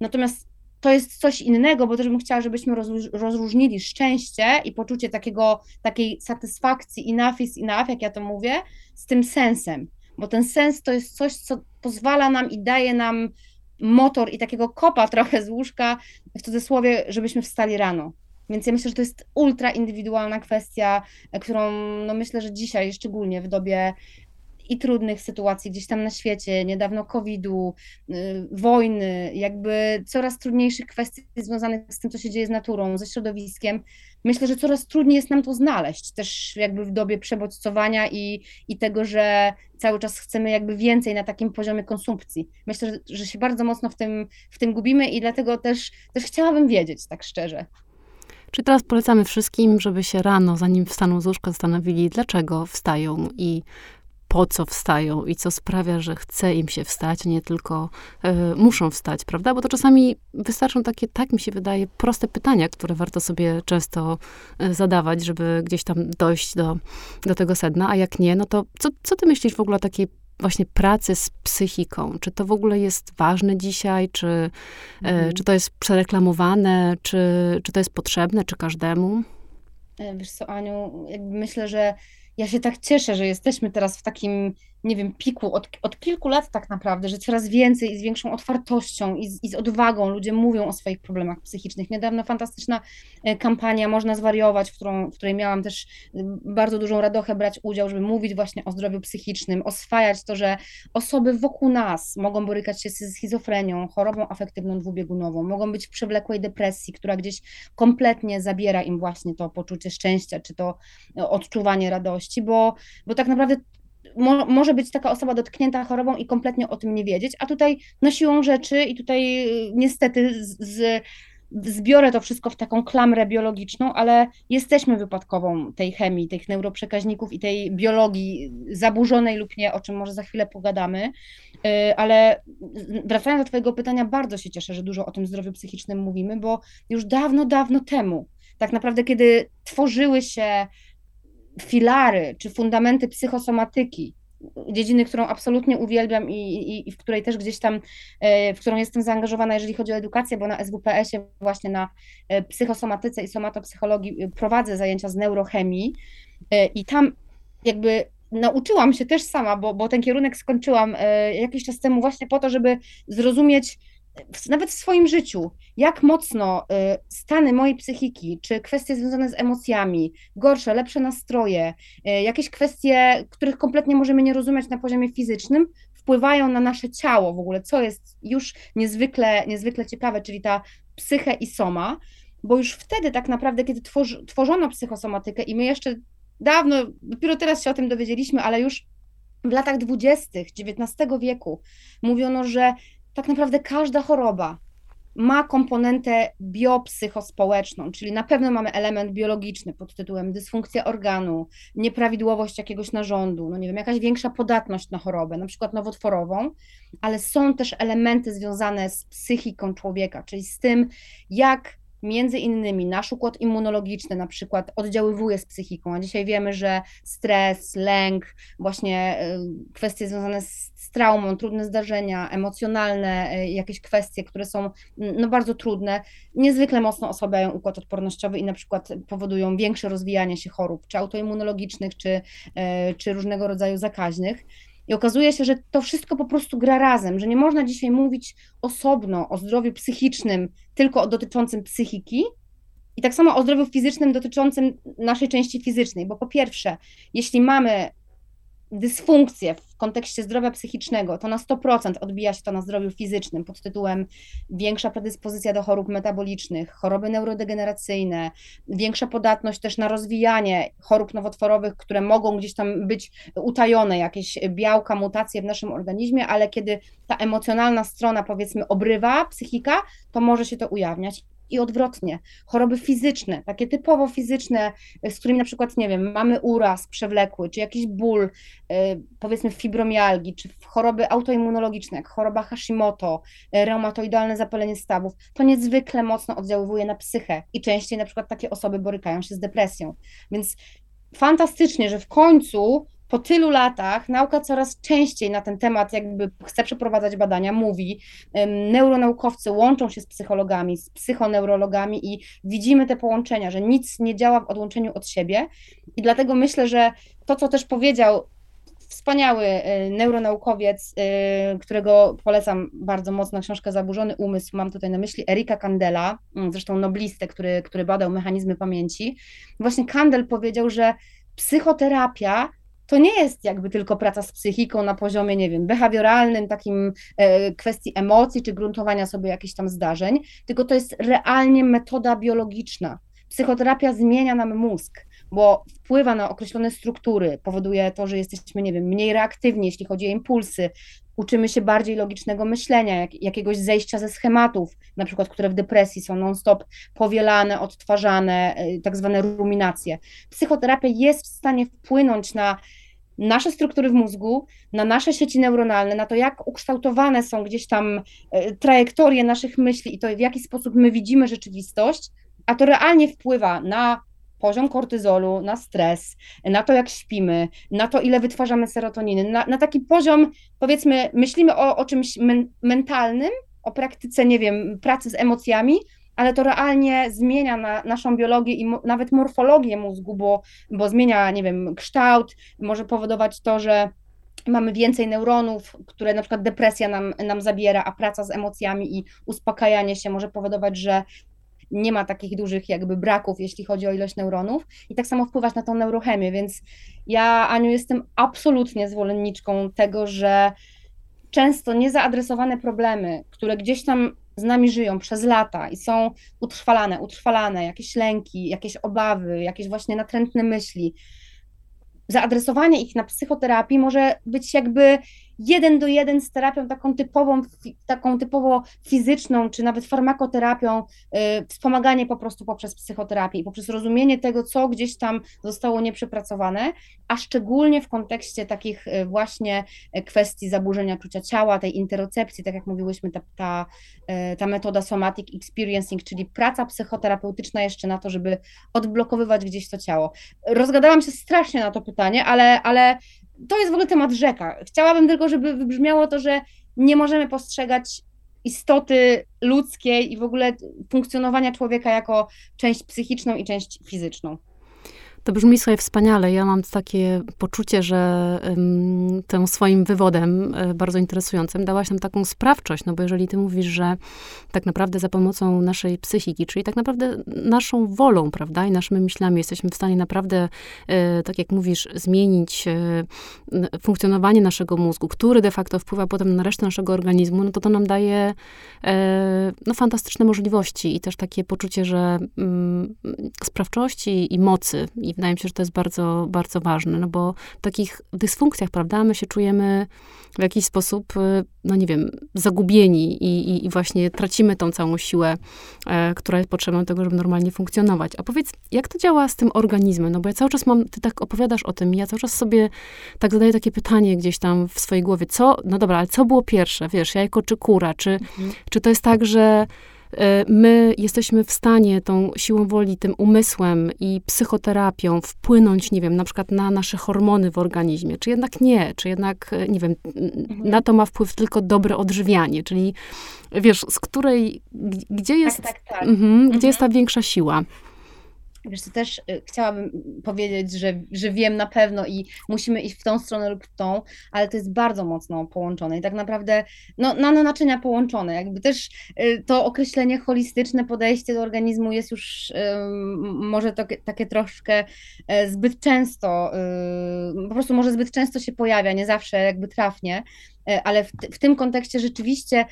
Natomiast to jest coś innego, bo też bym chciała, żebyśmy rozróżnili szczęście i poczucie takiego, takiej satysfakcji, enough is enough, jak ja to mówię, z tym sensem. Bo ten sens to jest coś, co pozwala nam i daje nam motor i takiego kopa trochę z łóżka, w cudzysłowie, żebyśmy wstali rano. Więc ja myślę, że to jest ultra indywidualna kwestia, którą no myślę, że dzisiaj, szczególnie w dobie i trudnych sytuacji gdzieś tam na świecie, niedawno COVID-u, yy, wojny, jakby coraz trudniejszych kwestii związanych z tym, co się dzieje z naturą, ze środowiskiem. Myślę, że coraz trudniej jest nam to znaleźć, też jakby w dobie przebodźcowania i, i tego, że cały czas chcemy jakby więcej na takim poziomie konsumpcji. Myślę, że, że się bardzo mocno w tym, w tym gubimy i dlatego też, też chciałabym wiedzieć, tak szczerze. Czy teraz polecamy wszystkim, żeby się rano, zanim wstaną z łóżka, zastanowili, dlaczego wstają i po co wstają i co sprawia, że chce im się wstać, nie tylko y, muszą wstać, prawda? Bo to czasami wystarczą takie, tak mi się wydaje, proste pytania, które warto sobie często y, zadawać, żeby gdzieś tam dojść do, do tego sedna, a jak nie, no to co, co ty myślisz w ogóle o takiej właśnie pracy z psychiką? Czy to w ogóle jest ważne dzisiaj? Czy, mhm. czy to jest przereklamowane? Czy, czy to jest potrzebne? Czy każdemu? Wiesz co, Aniu, myślę, że ja się tak cieszę, że jesteśmy teraz w takim nie wiem, piku od, od kilku lat tak naprawdę, że coraz więcej i z większą otwartością i z, i z odwagą ludzie mówią o swoich problemach psychicznych. Niedawno fantastyczna e, kampania Można zwariować, w, którą, w której miałam też e, bardzo dużą radochę brać udział, żeby mówić właśnie o zdrowiu psychicznym, oswajać to, że osoby wokół nas mogą borykać się ze schizofrenią, chorobą afektywną dwubiegunową, mogą być w przewlekłej depresji, która gdzieś kompletnie zabiera im właśnie to poczucie szczęścia, czy to e, odczuwanie radości, bo, bo tak naprawdę mo, może być taka osoba dotknięta chorobą i kompletnie o tym nie wiedzieć, a tutaj na siłą rzeczy i tutaj y, niestety z, z zbiorę to wszystko w taką klamrę biologiczną, ale jesteśmy wypadkową tej chemii, tych neuroprzekaźników i tej biologii zaburzonej lub nie, o czym może za chwilę pogadamy. Y, ale wracając do Twojego pytania, bardzo się cieszę, że dużo o tym zdrowiu psychicznym mówimy, bo już dawno, dawno temu, tak naprawdę, kiedy tworzyły się filary czy fundamenty psychosomatyki, dziedziny, którą absolutnie uwielbiam i, i, i, w której też gdzieś tam, e, w którą jestem zaangażowana, jeżeli chodzi o edukację, bo na SWPS-ie właśnie na e, psychosomatyce i somatopsychologii e, prowadzę zajęcia z neurochemii i tam jakby nauczyłam się też sama, bo, bo ten kierunek skończyłam jakiś czas temu właśnie po to, żeby zrozumieć, nawet w swoim życiu, jak mocno y, stany mojej psychiki, czy kwestie związane z emocjami, gorsze, lepsze nastroje, y, jakieś kwestie, których kompletnie możemy nie rozumieć na poziomie fizycznym, wpływają na nasze ciało w ogóle, co jest już niezwykle, niezwykle ciekawe, czyli ta psyche i soma, bo już wtedy tak naprawdę, kiedy tworzy, tworzono psychosomatykę i my jeszcze dawno, dopiero teraz się o tym dowiedzieliśmy, ale już w latach dwudziestych XIX wieku mówiono, że tak naprawdę każda choroba ma komponentę biopsychospołeczną, czyli na pewno mamy element biologiczny pod tytułem dysfunkcja organu, nieprawidłowość jakiegoś narządu, no nie wiem, jakaś większa podatność na chorobę, na przykład nowotworową, ale są też elementy związane z psychiką człowieka, czyli z tym, jak między innymi nasz układ immunologiczny na przykład oddziaływuje z psychiką, a dzisiaj wiemy, że stres, lęk, właśnie y, kwestie związane z, traumą, trudne zdarzenia, emocjonalne, y, jakieś kwestie, które są mm, no, bardzo trudne, niezwykle mocno osłabiają układ odpornościowy i na przykład powodują większe rozwijanie się chorób, czy autoimmunologicznych, czy, y, czy różnego rodzaju zakaźnych. I okazuje się, że to wszystko po prostu gra razem, że nie można dzisiaj mówić osobno o zdrowiu psychicznym, tylko dotyczącym psychiki, i tak samo o zdrowiu fizycznym dotyczącym naszej części fizycznej, bo po pierwsze, jeśli mamy dysfunkcję kontekście zdrowia psychicznego, to na 100% odbija się to na zdrowiu fizycznym pod tytułem większa predyspozycja do chorób metabolicznych, choroby neurodegeneracyjne, większa podatność też na rozwijanie chorób nowotworowych, które mogą gdzieś tam być utajone, jakieś białka, mutacje w naszym organizmie, ale kiedy ta emocjonalna strona powiedzmy obrywa psychika, to może się to ujawniać i odwrotnie. Choroby fizyczne, takie typowo fizyczne, z którymi na przykład, nie wiem, mamy uraz przewlekły, czy jakiś ból, y, powiedzmy fibromialgii, czy choroby autoimmunologiczne, jak choroba Hashimoto, y, reumatoidalne zapalenie stawów, to niezwykle mocno oddziaływuje na psychę i częściej na przykład takie osoby borykają się z depresją. Więc fantastycznie, że w końcu po tylu latach nauka coraz częściej na ten temat jakby chce przeprowadzać badania, mówi, neuronaukowcy łączą się z psychologami, z psychoneurologami i widzimy te połączenia, że nic nie działa w odłączeniu od siebie i dlatego myślę, że to, co też powiedział wspaniały y, neuronaukowiec, y, którego polecam bardzo mocno, książkę Zaburzony Umysł, mam tutaj na myśli Erika Kandela, mm, zresztą noblistę, który, który badał mechanizmy pamięci. Właśnie Kandel powiedział, że psychoterapia to nie jest jakby tylko praca z psychiką na poziomie, nie wiem, behawioralnym, takim e, kwestii emocji czy gruntowania sobie jakichś tam zdarzeń, tylko to jest realnie metoda biologiczna. Psychoterapia zmienia nam mózg, bo wpływa na określone struktury, powoduje to, że jesteśmy, nie wiem, mniej reaktywni, jeśli chodzi o impulsy, uczymy się bardziej logicznego myślenia, jak, jakiegoś zejścia ze schematów, na przykład, które w depresji są non-stop powielane, odtwarzane, e, tak zwane ruminacje. Psychoterapia jest w stanie wpłynąć na nasze struktury w mózgu, na nasze sieci neuronalne, na to, jak ukształtowane są gdzieś tam e, trajektorie naszych myśli i to, w jaki sposób my widzimy rzeczywistość, a to realnie wpływa na poziom kortyzolu, na stres, na to, jak śpimy, na to, ile wytwarzamy serotoniny, na, na taki poziom, powiedzmy, myślimy o, o czymś men mentalnym, o praktyce, nie wiem, pracy z emocjami, ale to realnie zmienia na naszą biologię i nawet morfologię mózgu, bo, bo zmienia, nie wiem, kształt, może powodować to, że mamy więcej neuronów, które na przykład depresja nam, nam zabiera, a praca z emocjami i uspokajanie się może powodować, że nie ma takich dużych jakby braków, jeśli chodzi o ilość neuronów i tak samo wpływać na tą neurochemię, więc ja, Aniu, jestem absolutnie zwolenniczką tego, że często niezaadresowane problemy, które gdzieś tam z nami żyją przez lata i są utrwalane, utrwalane, jakieś lęki, jakieś obawy, jakieś właśnie natrętne myśli, zaadresowanie ich na psychoterapii może być jakby jeden do jeden z terapią taką typową, taką typowo fizyczną, czy nawet farmakoterapią, y, wspomaganie po prostu poprzez psychoterapię i poprzez rozumienie tego, co gdzieś tam zostało nieprzepracowane, a szczególnie w kontekście takich y, właśnie y, kwestii zaburzenia czucia ciała, tej interocepcji, tak jak mówiłyśmy, ta, ta, ta metoda somatic experiencing, czyli praca psychoterapeutyczna jeszcze na to, żeby odblokowywać gdzieś to ciało. Rozgadałam się strasznie na to pytanie, ale, ale to jest w ogóle temat rzeka. Chciałabym tylko, żeby wybrzmiało to, że nie możemy postrzegać istoty ludzkiej i w ogóle funkcjonowania człowieka jako część psychiczną i część fizyczną. To brzmi sobie wspaniale. Ja mam takie poczucie, że um, tym swoim wywodem um, bardzo interesującym dałaś nam taką sprawczość, no bo jeżeli ty mówisz, że tak naprawdę za pomocą naszej psychiki, czyli tak naprawdę naszą wolą, prawda, i naszymi myślami jesteśmy w stanie naprawdę, e, tak jak mówisz, zmienić e, funkcjonowanie naszego mózgu, który de facto wpływa potem na resztę naszego organizmu, no to to nam daje e, no, fantastyczne możliwości i też takie poczucie, że mm, sprawczości i mocy i wydaje mi się, że to jest bardzo, bardzo ważne, no bo w takich dysfunkcjach, prawda, my się czujemy w jakiś sposób, y, no nie wiem, zagubieni i, i, i właśnie tracimy tą całą siłę, e, która jest potrzebna do tego, żeby normalnie funkcjonować. A powiedz, jak to działa z tym organizmem? No bo ja cały czas mam, ty tak opowiadasz o tym, ja cały czas sobie tak zadaję takie pytanie gdzieś tam w swojej głowie, co, no dobra, ale co było pierwsze, wiesz, jajko czy kura? Czy, mhm. czy to jest tak, że my jesteśmy w stanie tą siłą woli, tym umysłem i psychoterapią wpłynąć, nie wiem, na przykład na nasze hormony w organizmie, czy jednak nie, czy jednak, e, nie wiem, mhm. na to ma wpływ tylko dobre odżywianie, czyli wiesz, z której, gdzie jest, tak, tak, tak. Mhm, gdzie jest ta mhm. większa siła? Wiesz, to też y, chciałabym powiedzieć, że, że wiem na pewno i musimy iść w tą stronę lub w tą, ale to jest bardzo mocno połączone i tak naprawdę no, nano naczynia połączone. Jakby też y, to określenie holistyczne podejście do organizmu jest już może to, takie troszkę e, zbyt często, y, po prostu może zbyt często się pojawia, nie zawsze jakby trafnie, e, ale w, w tym kontekście rzeczywiście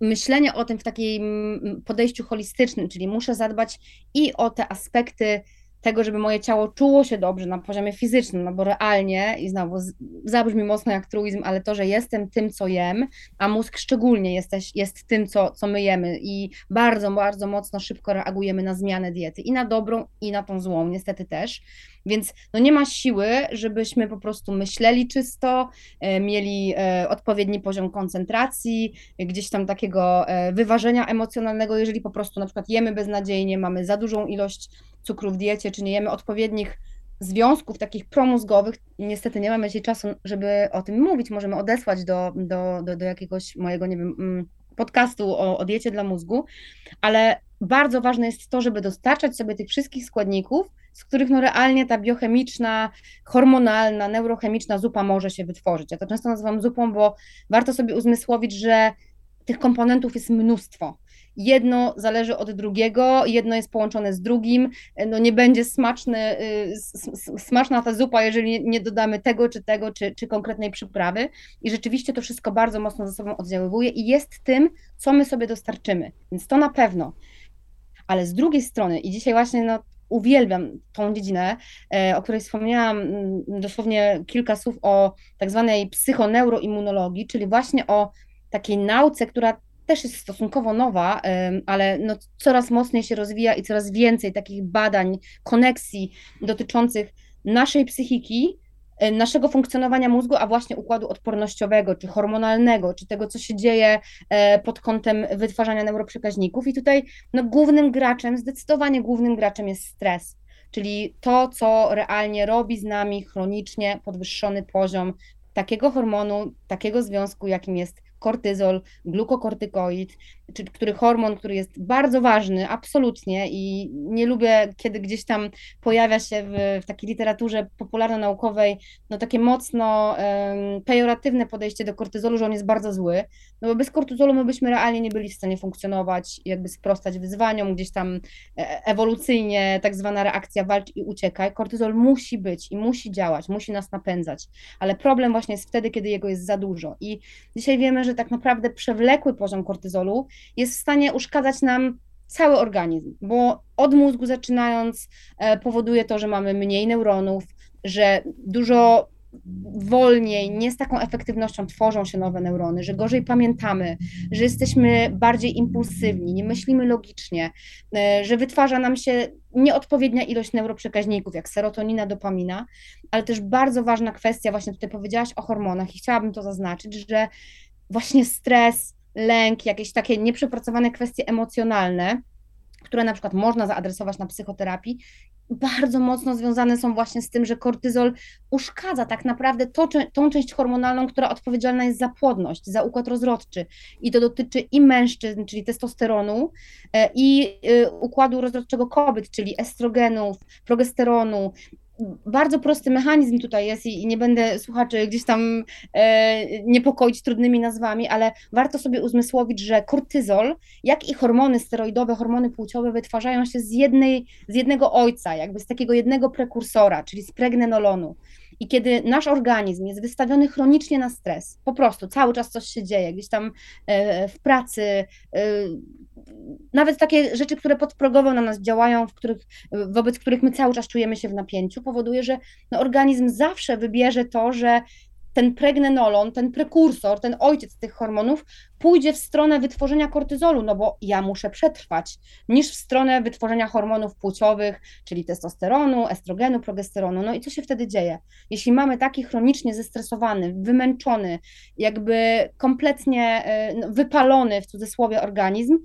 myślenie o tym w takim podejściu holistycznym, czyli muszę zadbać i o te aspekty tego, żeby moje ciało czuło się dobrze na poziomie fizycznym, no bo realnie, i znowu zabrzmi mocno jak truizm, ale to, że jestem tym, co jem, a mózg szczególnie jesteś, jest tym, co, co my jemy i bardzo, bardzo mocno szybko reagujemy na zmianę diety i na dobrą, i na tą złą, niestety też, więc no nie ma siły, żebyśmy po prostu myśleli czysto, e, mieli e, odpowiedni poziom koncentracji, gdzieś tam takiego e, wyważenia emocjonalnego, jeżeli po prostu na przykład jemy beznadziejnie, mamy za dużą ilość cukru w diecie, czy nie jemy odpowiednich związków takich promózgowych. Niestety nie mamy dzisiaj czasu, żeby o tym mówić. Możemy odesłać do, do, do, do jakiegoś mojego, nie wiem, mm, podcastu o, o diecie dla mózgu, ale bardzo ważne jest to, żeby dostarczać sobie tych wszystkich składników, z których no realnie ta biochemiczna, hormonalna, neurochemiczna zupa może się wytworzyć. Ja to często nazywam zupą, bo warto sobie uzmysłowić, że tych komponentów jest mnóstwo. Jedno zależy od drugiego, jedno jest połączone z drugim. No nie będzie smaczny, y, smaczna ta zupa, jeżeli nie dodamy tego czy tego, czy, czy konkretnej przyprawy. I rzeczywiście to wszystko bardzo mocno ze sobą oddziaływuje i jest tym, co my sobie dostarczymy. Więc to na pewno. Ale z drugiej strony, i dzisiaj właśnie no, uwielbiam tą dziedzinę, e, o której wspomniałam mm, dosłownie kilka słów o tak zwanej psychoneuroimmunologii, czyli właśnie o takiej nauce, która też jest stosunkowo nowa, ale no coraz mocniej się rozwija i coraz więcej takich badań, koneksji dotyczących naszej psychiki, naszego funkcjonowania mózgu, a właśnie układu odpornościowego, czy hormonalnego, czy tego, co się dzieje e, pod kątem wytwarzania neuroprzekaźników. I tutaj no, głównym graczem, zdecydowanie głównym graczem jest stres, czyli to, co realnie robi z nami chronicznie podwyższony poziom takiego hormonu, takiego związku, jakim jest kortyzol, glukokortykoid, czy który hormon, który jest bardzo ważny, absolutnie i nie lubię, kiedy gdzieś tam pojawia się w, w takiej literaturze popularno-naukowej no takie mocno um, pejoratywne podejście do kortyzolu, że on jest bardzo zły, no bo bez kortyzolu my byśmy realnie nie byli w stanie funkcjonować, jakby sprostać wyzwaniom, gdzieś tam e, ewolucyjnie tak zwana reakcja walcz i uciekaj, kortyzol musi być i musi działać, musi nas napędzać, ale problem właśnie jest wtedy, kiedy jego jest za dużo. I dzisiaj wiemy, że tak naprawdę przewlekły poziom kortyzolu jest w stanie uszkadzać nam cały organizm, bo od mózgu zaczynając e, powoduje to, że mamy mniej neuronów, że dużo wolniej, nie z taką efektywnością tworzą się nowe neurony, że gorzej pamiętamy, że jesteśmy bardziej impulsywni, nie myślimy logicznie, e, że wytwarza nam się nieodpowiednia ilość neuroprzekaźników, jak serotonina, dopamina, ale też bardzo ważna kwestia, właśnie tutaj powiedziałaś o hormonach i chciałabym to zaznaczyć, że właśnie stres, lęk, jakieś takie nieprzepracowane kwestie emocjonalne, które na przykład można zaadresować na psychoterapii, bardzo mocno związane są właśnie z tym, że kortyzol uszkadza tak naprawdę to, tą część hormonalną, która odpowiedzialna jest za płodność, za układ rozrodczy. I to dotyczy i mężczyzn, czyli testosteronu, e, i e, układu rozrodczego kobiet, czyli estrogenów, progesteronu, bardzo prosty mechanizm tutaj jest i, nie będę słuchaczy gdzieś tam e, niepokoić trudnymi nazwami, ale warto sobie uzmysłowić, że kortyzol, jak i hormony steroidowe, hormony płciowe wytwarzają się z, jednej, z jednego ojca, jakby z takiego jednego prekursora, czyli z pregnenolonu. I kiedy nasz organizm jest wystawiony chronicznie na stres, po prostu cały czas coś się dzieje, gdzieś tam e, w pracy, e, nawet takie rzeczy, które podprogowo na nas działają, w których, wobec których my cały czas czujemy się w napięciu, powoduje, że no, organizm zawsze wybierze to, że ten pregnenolon, ten prekursor, ten ojciec tych hormonów pójdzie w stronę wytworzenia kortyzolu, no bo ja muszę przetrwać, niż w stronę wytworzenia hormonów płciowych, czyli testosteronu, estrogenu, progesteronu. No i co się wtedy dzieje? Jeśli mamy taki chronicznie zestresowany, wymęczony, jakby kompletnie e, no, wypalony w cudzysłowie organizm,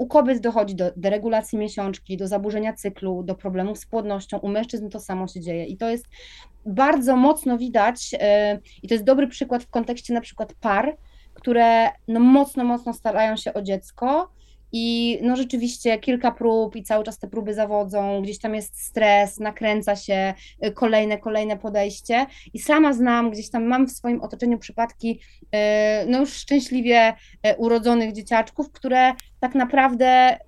u kobiet dochodzi do deregulacji miesiączki, do zaburzenia cyklu, do problemów z płodnością, u mężczyzn to samo się dzieje. I to jest bardzo mocno widać, e, i to jest dobry przykład w kontekście na przykład par, które no mocno, mocno starają się o dziecko i no rzeczywiście kilka prób i cały czas te próby zawodzą, gdzieś tam jest stres, nakręca się y, kolejne, kolejne podejście. I sama znam, gdzieś tam mam w swoim otoczeniu przypadki y, no już szczęśliwie y, urodzonych dzieciaczków, które tak naprawdę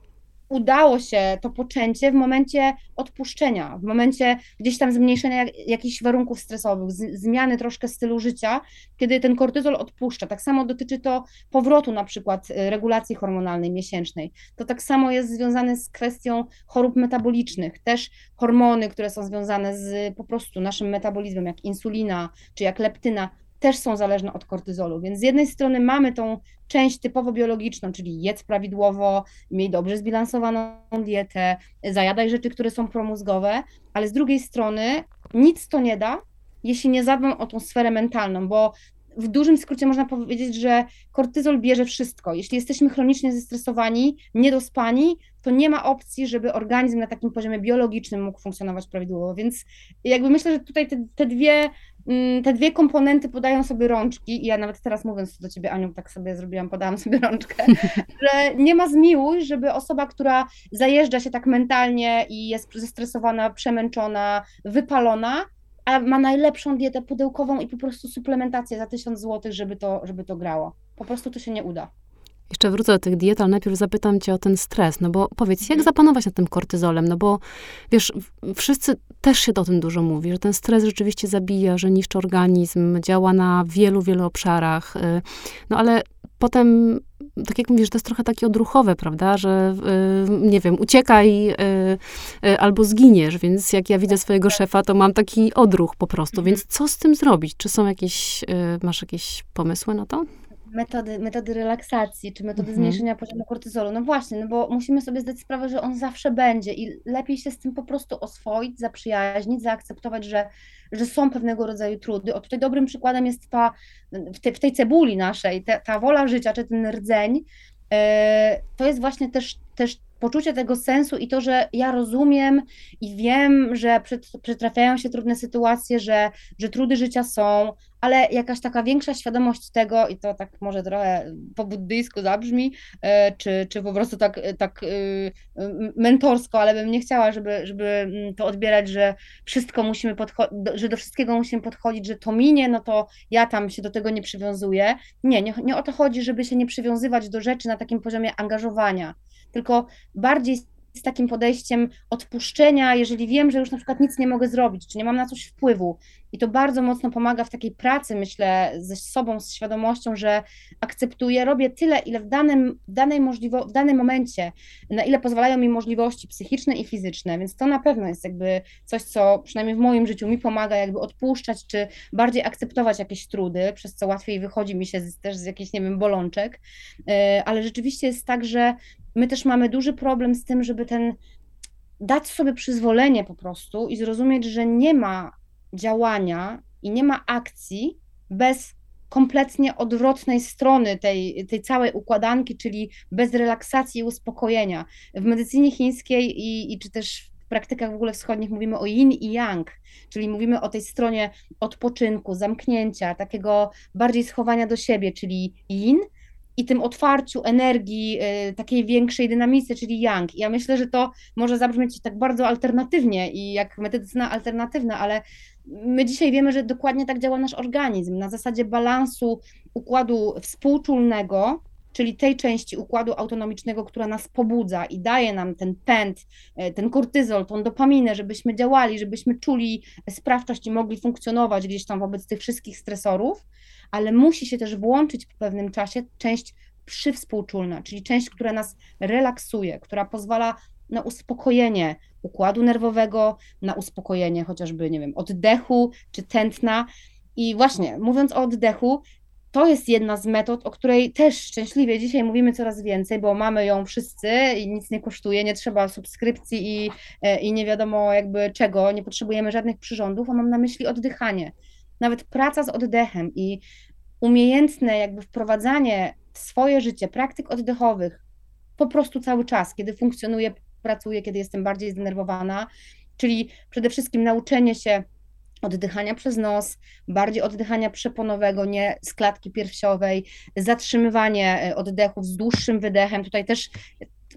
udało się to poczęcie w momencie odpuszczenia, w momencie gdzieś tam zmniejszenia jakichś warunków stresowych, zmiany troszkę stylu życia, kiedy ten kortyzol odpuszcza. Tak samo dotyczy to powrotu na przykład y, regulacji hormonalnej miesięcznej. To tak samo jest związane z kwestią chorób metabolicznych. Też hormony, które są związane z po prostu naszym metabolizmem, jak insulina czy jak leptyna, też są zależne od kortyzolu. Więc z jednej strony mamy tą część typowo biologiczną, czyli jedz prawidłowo, miej dobrze zbilansowaną dietę, zajadaj rzeczy, które są promózgowe, ale z drugiej strony nic to nie da, jeśli nie zadbam o tą sferę mentalną, bo w dużym skrócie można powiedzieć, że kortyzol bierze wszystko. Jeśli jesteśmy chronicznie zestresowani, niedospani, to nie ma opcji, żeby organizm na takim poziomie biologicznym mógł funkcjonować prawidłowo. Więc jakby myślę, że tutaj te, te dwie te dwie komponenty podają sobie rączki i ja nawet teraz mówiąc do ciebie Aniu, tak sobie zrobiłam, podałam sobie rączkę, (laughs) że nie ma zmiłuj, żeby osoba, która zajeżdża się tak mentalnie i jest zestresowana, przemęczona, wypalona, a ma najlepszą dietę pudełkową i po prostu suplementację za tysiąc złotych, żeby to, żeby to grało. Po prostu to się nie uda. Jeszcze wrócę do tych diet, ale najpierw zapytam cię o ten stres, no bo powiedz, jak mhm. zapanować nad tym kortyzolem? No bo wiesz, wszyscy też się o tym dużo mówi, że ten stres rzeczywiście zabija, że niszczy organizm, działa na wielu, wielu obszarach. Y, no ale potem, tak jak mówisz, to jest trochę takie odruchowe, prawda, że y, nie wiem, uciekaj y, albo zginiesz, więc jak ja widzę swojego szefa, to mam taki odruch po prostu. Mhm. Więc co z tym zrobić? Czy są jakieś, masz jakieś pomysły na to? Metody, metody relaksacji, czy metody mhm. zmniejszenia poziomu kortyzolu. No właśnie, no bo musimy sobie zdać sprawę, że on zawsze będzie i lepiej się z tym po prostu oswoić, zaprzyjaźnić, zaakceptować, że, że są pewnego rodzaju trudy. O tutaj dobrym przykładem jest ta, w, te, w tej cebuli naszej, te, ta wola życia, czy ten rdzeń, yy, to jest właśnie też, też poczucie tego sensu i to, że ja rozumiem i wiem, że przytrafiają się trudne sytuacje, że, że trudy życia są, ale jakaś taka większa świadomość tego, i to tak może trochę po buddyjsku zabrzmi, e, czy, czy po prostu tak, tak y, mentorsko, ale bym nie chciała, żeby, żeby mm, to odbierać, że wszystko musimy że do wszystkiego musimy podchodzić, że to minie, no to ja tam się do tego nie przywiązuję. Nie, nie, nie o to chodzi, żeby się nie przywiązywać do rzeczy na takim poziomie angażowania, tylko bardziej z takim podejściem odpuszczenia, jeżeli wiem, że już na przykład nic nie mogę zrobić, czy nie mam na coś wpływu. I to bardzo mocno pomaga w takiej pracy, myślę, ze sobą, z świadomością, że akceptuję, robię tyle, ile w danym, danej możliwo, w danym momencie, na ile pozwalają mi możliwości psychiczne i fizyczne, więc to na pewno jest jakby coś, co przynajmniej w moim życiu mi pomaga jakby odpuszczać, czy bardziej akceptować jakieś trudy, przez co łatwiej wychodzi mi się z, też z jakichś, nie wiem, bolączek, e, ale rzeczywiście jest tak, że my też mamy duży problem z tym, żeby ten dać sobie przyzwolenie po prostu i zrozumieć, że nie ma działania i nie ma akcji bez kompletnie odwrotnej strony tej, tej całej układanki, czyli bez relaksacji i uspokojenia. W medycynie chińskiej i, i czy też w praktykach w ogóle wschodnich mówimy o yin i yang, czyli mówimy o tej stronie odpoczynku, zamknięcia, takiego bardziej schowania do siebie, czyli yin, i tym otwarciu energii, y, takiej większej dynamice, czyli yang. Ja myślę, że to może zabrzmieć tak bardzo alternatywnie i jak medycyna alternatywna, ale my dzisiaj wiemy, że dokładnie tak działa nasz organizm, na zasadzie balansu układu współczulnego, czyli tej części układu autonomicznego, która nas pobudza i daje nam ten pęd, y, ten kortyzol, tą dopaminę, żebyśmy działali, żebyśmy czuli sprawczość i mogli funkcjonować gdzieś tam wobec tych wszystkich stresorów ale musi się też włączyć po pewnym czasie część przywspółczulna, czyli część, która nas relaksuje, która pozwala na uspokojenie układu nerwowego, na uspokojenie chociażby, nie wiem, oddechu czy tętna. I właśnie, mówiąc o oddechu, to jest jedna z metod, o której też szczęśliwie dzisiaj mówimy coraz więcej, bo mamy ją wszyscy i nic nie kosztuje, nie trzeba subskrypcji i, e, i nie wiadomo jakby czego, nie potrzebujemy żadnych przyrządów, a mam na myśli oddychanie. Nawet praca z oddechem i umiejętne jakby wprowadzanie w swoje życie praktyk oddechowych po prostu cały czas, kiedy funkcjonuję, pracuję, kiedy jestem bardziej zdenerwowana, czyli przede wszystkim nauczenie się oddychania przez nos, bardziej oddychania przeponowego, nie z klatki piersiowej, zatrzymywanie e, oddechów z dłuższym wydechem. Tutaj też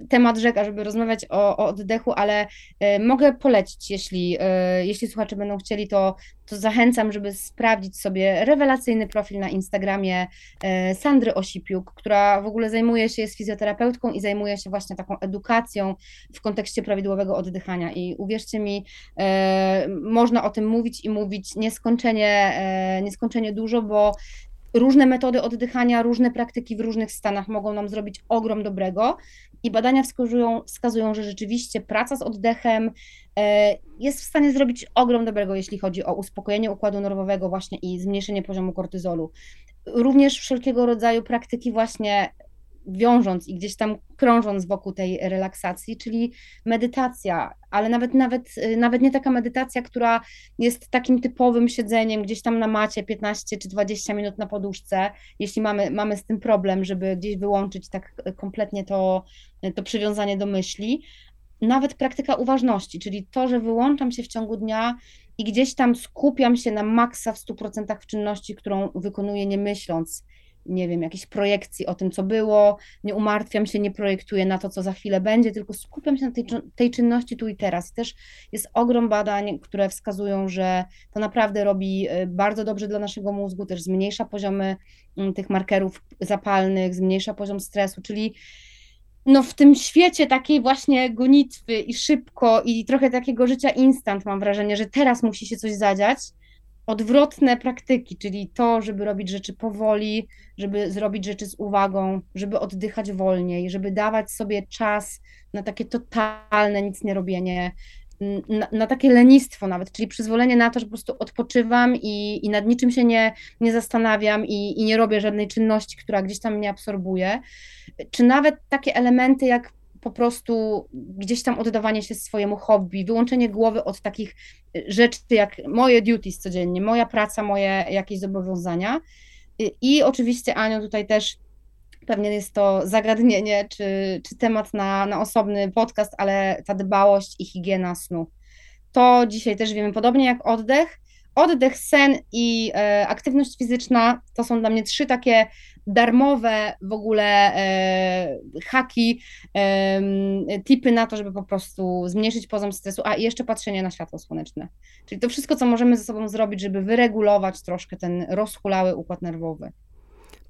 temat rzeka, żeby rozmawiać o, o oddechu, ale y, mogę polecić, jeśli, y, jeśli słuchacze będą chcieli, to, to zachęcam, żeby sprawdzić sobie rewelacyjny profil na Instagramie y, Sandry Osipiuk, która w ogóle zajmuje się, jest fizjoterapeutką i zajmuje się właśnie taką edukacją w kontekście prawidłowego oddychania. I uwierzcie mi, można o tym mówić i mówić nieskończenie, nieskończenie dużo, bo różne metody oddychania, różne praktyki w różnych stanach mogą nam zrobić ogrom dobrego. I badania wskazują, wskazują, że rzeczywiście praca z oddechem e, jest w stanie zrobić ogrom dobrego, jeśli chodzi o uspokojenie układu nerwowego właśnie i zmniejszenie poziomu kortyzolu. Również wszelkiego rodzaju praktyki właśnie wiążąc i gdzieś tam krążąc wokół tej relaksacji, czyli medytacja, ale nawet, nawet, nawet nie taka medytacja, która jest takim typowym siedzeniem gdzieś tam na macie 15 czy 20 minut na poduszce, jeśli mamy, mamy z tym problem, żeby gdzieś wyłączyć tak kompletnie to, to przywiązanie do myśli. Nawet praktyka uważności, czyli to, że wyłączam się w ciągu dnia i gdzieś tam skupiam się na maksa w 100% w czynności, którą wykonuję nie myśląc nie wiem, jakiejś projekcji o tym, co było, nie umartwiam się, nie projektuję na to, co za chwilę będzie, tylko skupiam się na tej, tej czynności tu i teraz. I też jest ogrom badań, które wskazują, że to naprawdę robi y, bardzo dobrze dla naszego mózgu, też zmniejsza poziomy mm, tych markerów zapalnych, zmniejsza poziom stresu, czyli no w tym świecie takiej właśnie gonitwy i szybko i trochę takiego życia instant mam wrażenie, że teraz musi się coś zadziać, odwrotne praktyki, czyli to, żeby robić rzeczy powoli, żeby zrobić rzeczy z uwagą, żeby oddychać wolniej, żeby dawać sobie czas na takie totalne nic nie robienie, na, na, takie lenistwo nawet, czyli przyzwolenie na to, że po prostu odpoczywam i, i nad niczym się nie, nie zastanawiam i, i nie robię żadnej czynności, która gdzieś tam mnie absorbuje, czy nawet takie elementy jak po prostu gdzieś tam oddawanie się swojemu hobby, wyłączenie głowy od takich y, rzeczy jak moje duties codziennie, moja praca, moje jakieś zobowiązania. I, i oczywiście, Aniu, tutaj też pewnie jest to zagadnienie czy, czy temat na, na osobny podcast, ale ta dbałość i higiena snu. To dzisiaj też wiemy, podobnie jak oddech, oddech, sen i e, aktywność fizyczna to są dla mnie trzy takie darmowe w ogóle e, haki, e, tipy na to, żeby po prostu zmniejszyć poziom stresu, a i jeszcze patrzenie na światło słoneczne. Czyli to wszystko, co możemy ze sobą zrobić, żeby wyregulować troszkę ten rozhulały układ nerwowy.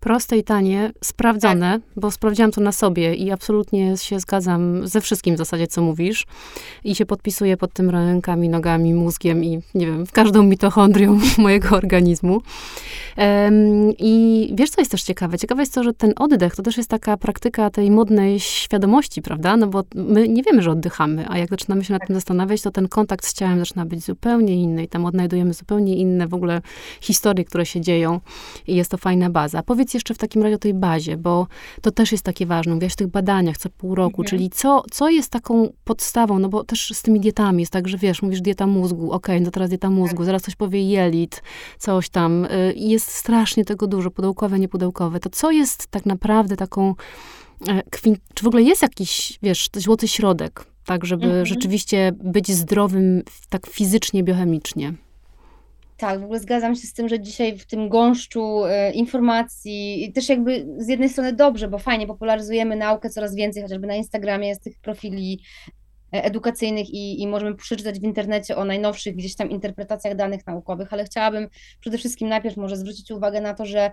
Proste i tanie, sprawdzone, tak. bo sprawdziłam to na sobie i absolutnie się zgadzam ze wszystkim w zasadzie, co mówisz. I się podpisuję pod tym rękami, nogami, mózgiem i nie wiem, w każdą mitochondrią (laughs) mojego organizmu. Um, I wiesz, co jest też ciekawe? Ciekawe jest to, że ten oddech to też jest taka praktyka tej modnej świadomości, prawda? No bo my nie wiemy, że oddychamy, a jak zaczynamy się nad tym zastanawiać, to ten kontakt z ciałem zaczyna być zupełnie inny i tam odnajdujemy zupełnie inne w ogóle historie, które się dzieją i jest to fajna baza. Powiedz jeszcze w takim razie o tej bazie, bo to też jest takie ważne. Mówiłaś w tych badaniach co pół roku, mhm. czyli co, co jest taką podstawą, no bo też z tymi dietami jest tak, że wiesz, mówisz dieta mózgu, okej, okay, no teraz dieta mózgu, zaraz ktoś powie jelit, coś tam. Y, jest strasznie tego dużo, pudełkowe, niepudełkowe. To co jest tak naprawdę taką, e, czy w ogóle jest jakiś, wiesz, złoty środek, tak, żeby mhm. rzeczywiście być zdrowym tak fizycznie, biochemicznie? Tak, w ogóle zgadzam się z tym, że dzisiaj w tym gąszczu e, informacji też jakby z jednej strony dobrze, bo fajnie popularyzujemy naukę coraz więcej, chociażby na Instagramie jest tych profili e, edukacyjnych i, i możemy przeczytać w internecie o najnowszych gdzieś tam interpretacjach danych naukowych, ale chciałabym przede wszystkim najpierw może zwrócić uwagę na to, że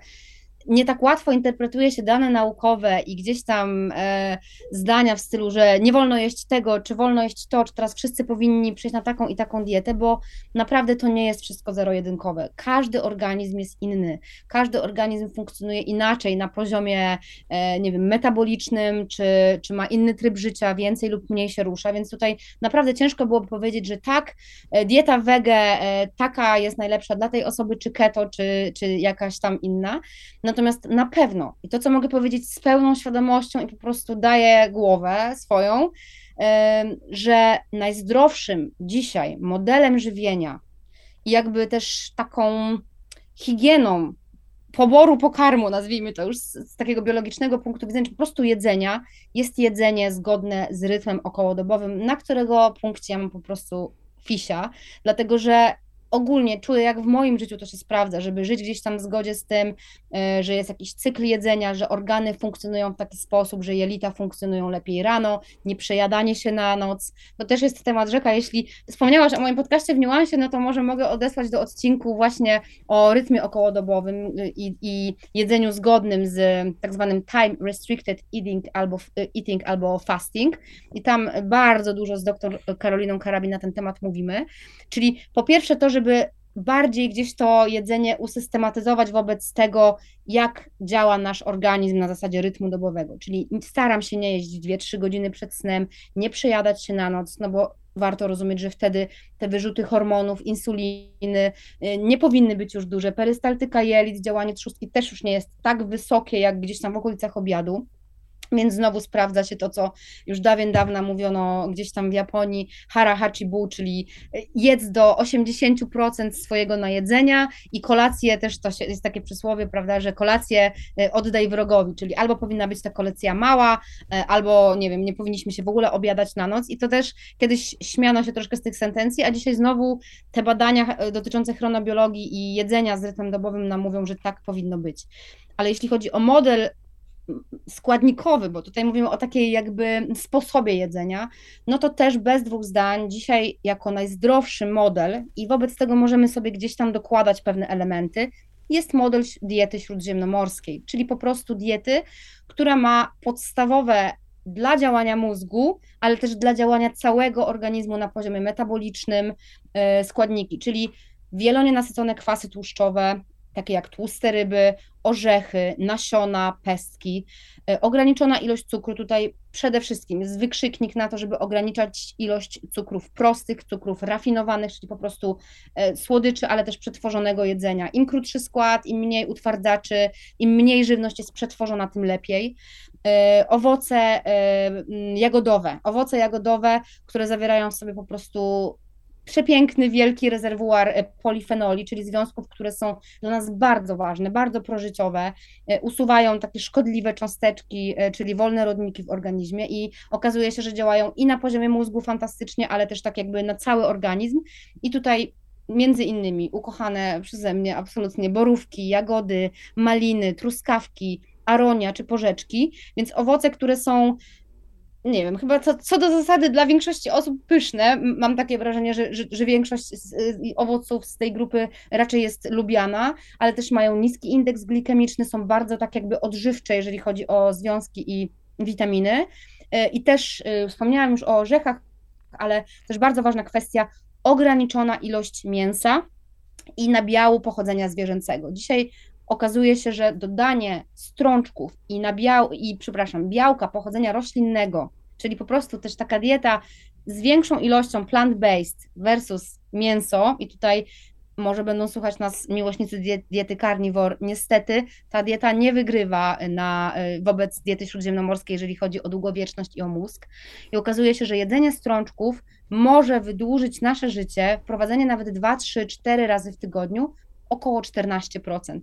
nie tak łatwo interpretuje się dane naukowe i gdzieś tam e, zdania w stylu, że nie wolno jeść tego, czy wolno jeść to, czy teraz wszyscy powinni przejść na taką i taką dietę, bo naprawdę to nie jest wszystko zero-jedynkowe. Każdy organizm jest inny, każdy organizm funkcjonuje inaczej na poziomie, e, nie wiem, metabolicznym, czy, czy ma inny tryb życia, więcej lub mniej się rusza, więc tutaj naprawdę ciężko byłoby powiedzieć, że tak, e, dieta wege e, taka jest najlepsza dla tej osoby, czy keto, czy, czy jakaś tam inna. No Natomiast na pewno, i to co mogę powiedzieć z pełną świadomością i po prostu daję głowę swoją, że najzdrowszym dzisiaj modelem żywienia i jakby też taką higieną poboru pokarmu, nazwijmy to już z, takiego biologicznego punktu widzenia, czy po prostu jedzenia, jest jedzenie zgodne z rytmem okołodobowym, na którego punkcie ja mam po prostu fisia, dlatego że ogólnie czuję, jak w moim życiu to się sprawdza, żeby żyć gdzieś tam w zgodzie z tym, e, że jest jakiś cykl jedzenia, że organy funkcjonują w taki sposób, że jelita funkcjonują lepiej rano, nie przejadanie się na noc. To też jest temat rzeka. Jeśli wspomniałaś o moim podcaście w niuansie, no to może mogę odesłać do odcinku właśnie o rytmie okołodobowym y, i, i jedzeniu zgodnym z tak zwanym time restricted eating albo, y, eating albo fasting. I tam bardzo dużo z dr Karoliną Karabin na ten temat mówimy. Czyli po pierwsze to, żeby bardziej gdzieś to jedzenie usystematyzować wobec tego, jak działa nasz organizm na zasadzie rytmu dobowego. Czyli staram się nie jeść 2-3 godziny przed snem, nie przejadać się na noc, no bo warto rozumieć, że wtedy te wyrzuty hormonów, insuliny y, nie powinny być już duże. Perystaltyka jelit, działanie trzustki też już nie jest tak wysokie, jak gdzieś tam w okolicach obiadu. Więc znowu sprawdza się to, co już dawien dawna mówiono gdzieś tam w Japonii, hara hachibu, czyli jedz do 80% swojego najedzenia i kolację też to jest takie przysłowie, prawda, że kolację e, oddaj wrogowi, czyli albo powinna być ta kolacja mała, e, albo nie wiem, nie powinniśmy się w ogóle obiadać na noc i to też kiedyś śmiano się troszkę z tych sentencji, a dzisiaj znowu te badania e, dotyczące chronobiologii i jedzenia z rytmem dobowym nam mówią, że tak powinno być. Ale jeśli chodzi o model składnikowy, bo tutaj mówimy o takiej jakby sposobie jedzenia, no to też bez dwóch zdań dzisiaj jako najzdrowszy model i wobec tego możemy sobie gdzieś tam dokładać pewne elementy, jest model diety śródziemnomorskiej, czyli po prostu diety, która ma podstawowe dla działania mózgu, ale też dla działania całego organizmu na poziomie metabolicznym e, składniki, czyli wielonienasycone kwasy tłuszczowe, takie jak tłuste ryby, orzechy, nasiona, pestki. E, ograniczona ilość cukru tutaj przede wszystkim jest wykrzyknik na to, żeby ograniczać ilość cukrów prostych, cukrów rafinowanych, czyli po prostu e, słodyczy, ale też przetworzonego jedzenia. Im krótszy skład, im mniej utwardzaczy, im mniej żywność jest przetworzona, tym lepiej. E, owoce jagodowe, owoce jagodowe, które zawierają w sobie po prostu przepiękny, wielki rezerwuar e, polifenoli, czyli związków, które są dla nas bardzo ważne, bardzo prożyciowe, e, usuwają takie szkodliwe cząsteczki, e, czyli wolne rodniki w organizmie i okazuje się, że działają i na poziomie mózgu fantastycznie, ale też tak jakby na cały organizm. I tutaj między innymi ukochane przeze mnie absolutnie borówki, jagody, maliny, truskawki, aronia czy porzeczki, więc owoce, które są nie wiem, chyba co, co do zasady dla większości osób pyszne. Mam takie wrażenie, że, że, że większość z, owoców z tej grupy raczej jest lubiana, ale też mają niski indeks glikemiczny, są bardzo tak jakby odżywcze, jeżeli chodzi o związki i witaminy. E, I też e, wspomniałam już o orzechach, ale też bardzo ważna kwestia ograniczona ilość mięsa i nabiału pochodzenia zwierzęcego. Dzisiaj okazuje się, że dodanie strączków i, nabiał, i przepraszam, białka pochodzenia roślinnego, czyli po prostu też taka dieta z większą ilością plant-based versus mięso, i tutaj może będą słuchać nas miłośnicy diety carnivore. Niestety ta dieta nie wygrywa na, y, wobec diety śródziemnomorskiej, jeżeli chodzi o długowieczność i o mózg. I okazuje się, że jedzenie strączków może wydłużyć nasze życie, wprowadzenie nawet 2, 3, 4 razy w tygodniu około 14%.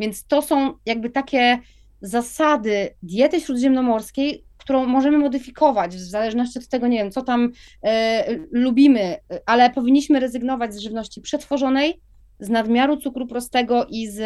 Więc to są jakby takie zasady diety śródziemnomorskiej, którą możemy modyfikować w zależności od tego, nie wiem, co tam e, lubimy, ale powinniśmy rezygnować z żywności przetworzonej, z nadmiaru cukru prostego i z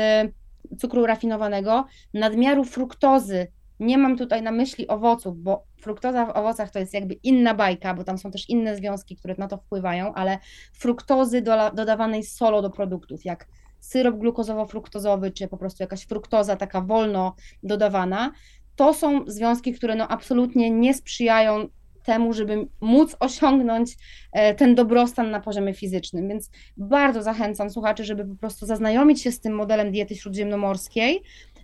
cukru rafinowanego, nadmiaru fruktozy. Nie mam tutaj na myśli owoców, bo fruktoza w owocach to jest jakby inna bajka, bo tam są też inne związki, które na to wpływają, ale fruktozy do, dodawanej solo do produktów, jak syrop glukozowo-fruktozowy, czy po prostu jakaś fruktoza taka wolno dodawana, to są związki, które no absolutnie nie sprzyjają temu, żeby móc osiągnąć e, ten dobrostan na poziomie fizycznym. Więc bardzo zachęcam słuchaczy, żeby po prostu zaznajomić się z tym modelem diety śródziemnomorskiej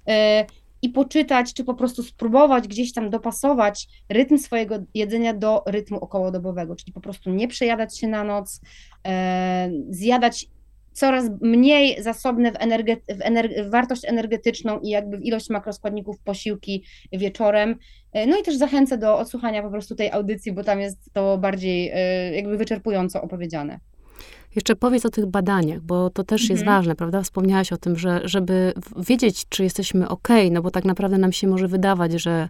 e, i poczytać, czy po prostu spróbować gdzieś tam dopasować rytm swojego jedzenia do rytmu okołodobowego, czyli po prostu nie przejadać się na noc, e, zjadać coraz mniej zasobne w, energe, w, ener, w wartość energetyczną i jakby w ilość makroskładników posiłki wieczorem. E, no i też zachęcę do odsłuchania po prostu tej audycji, bo tam jest to bardziej e, jakby wyczerpująco opowiedziane. Jeszcze powiedz o tych badaniach, bo to też mhm. jest ważne, prawda? Wspomniałaś o tym, że żeby wiedzieć, czy jesteśmy ok, no bo tak naprawdę nam się może wydawać, że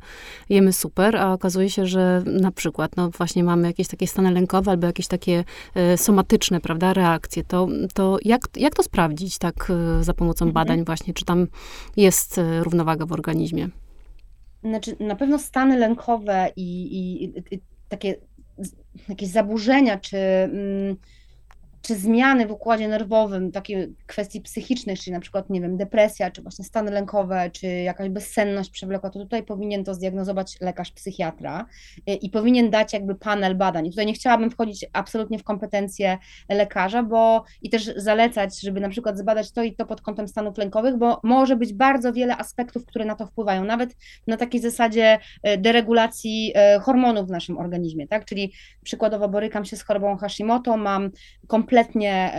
jemy super, a okazuje się, że na przykład, no właśnie mamy jakieś takie stany lękowe albo jakieś takie e, somatyczne, prawda, reakcje. To, to jak, jak to sprawdzić tak e, za pomocą mhm. badań właśnie, czy tam jest e, równowaga w organizmie? Znaczy, na pewno stany lękowe i, i, i takie jakieś zaburzenia, czy... Mm, czy zmiany w układzie nerwowym, takie kwestii psychicznych, czyli na przykład, nie wiem, depresja, czy właśnie stany lękowe, czy jakaś bezsenność przewlekła, to tutaj powinien to zdiagnozować lekarz psychiatra y, i powinien dać jakby panel badań. I tutaj nie chciałabym wchodzić absolutnie w kompetencje lekarza, bo i też zalecać, żeby na przykład zbadać to i to pod kątem stanów lękowych, bo może być bardzo wiele aspektów, które na to wpływają, nawet na takiej zasadzie y, deregulacji y, hormonów w naszym organizmie, tak? Czyli przykładowo borykam się z chorobą Hashimoto, mam kompletnie kompletnie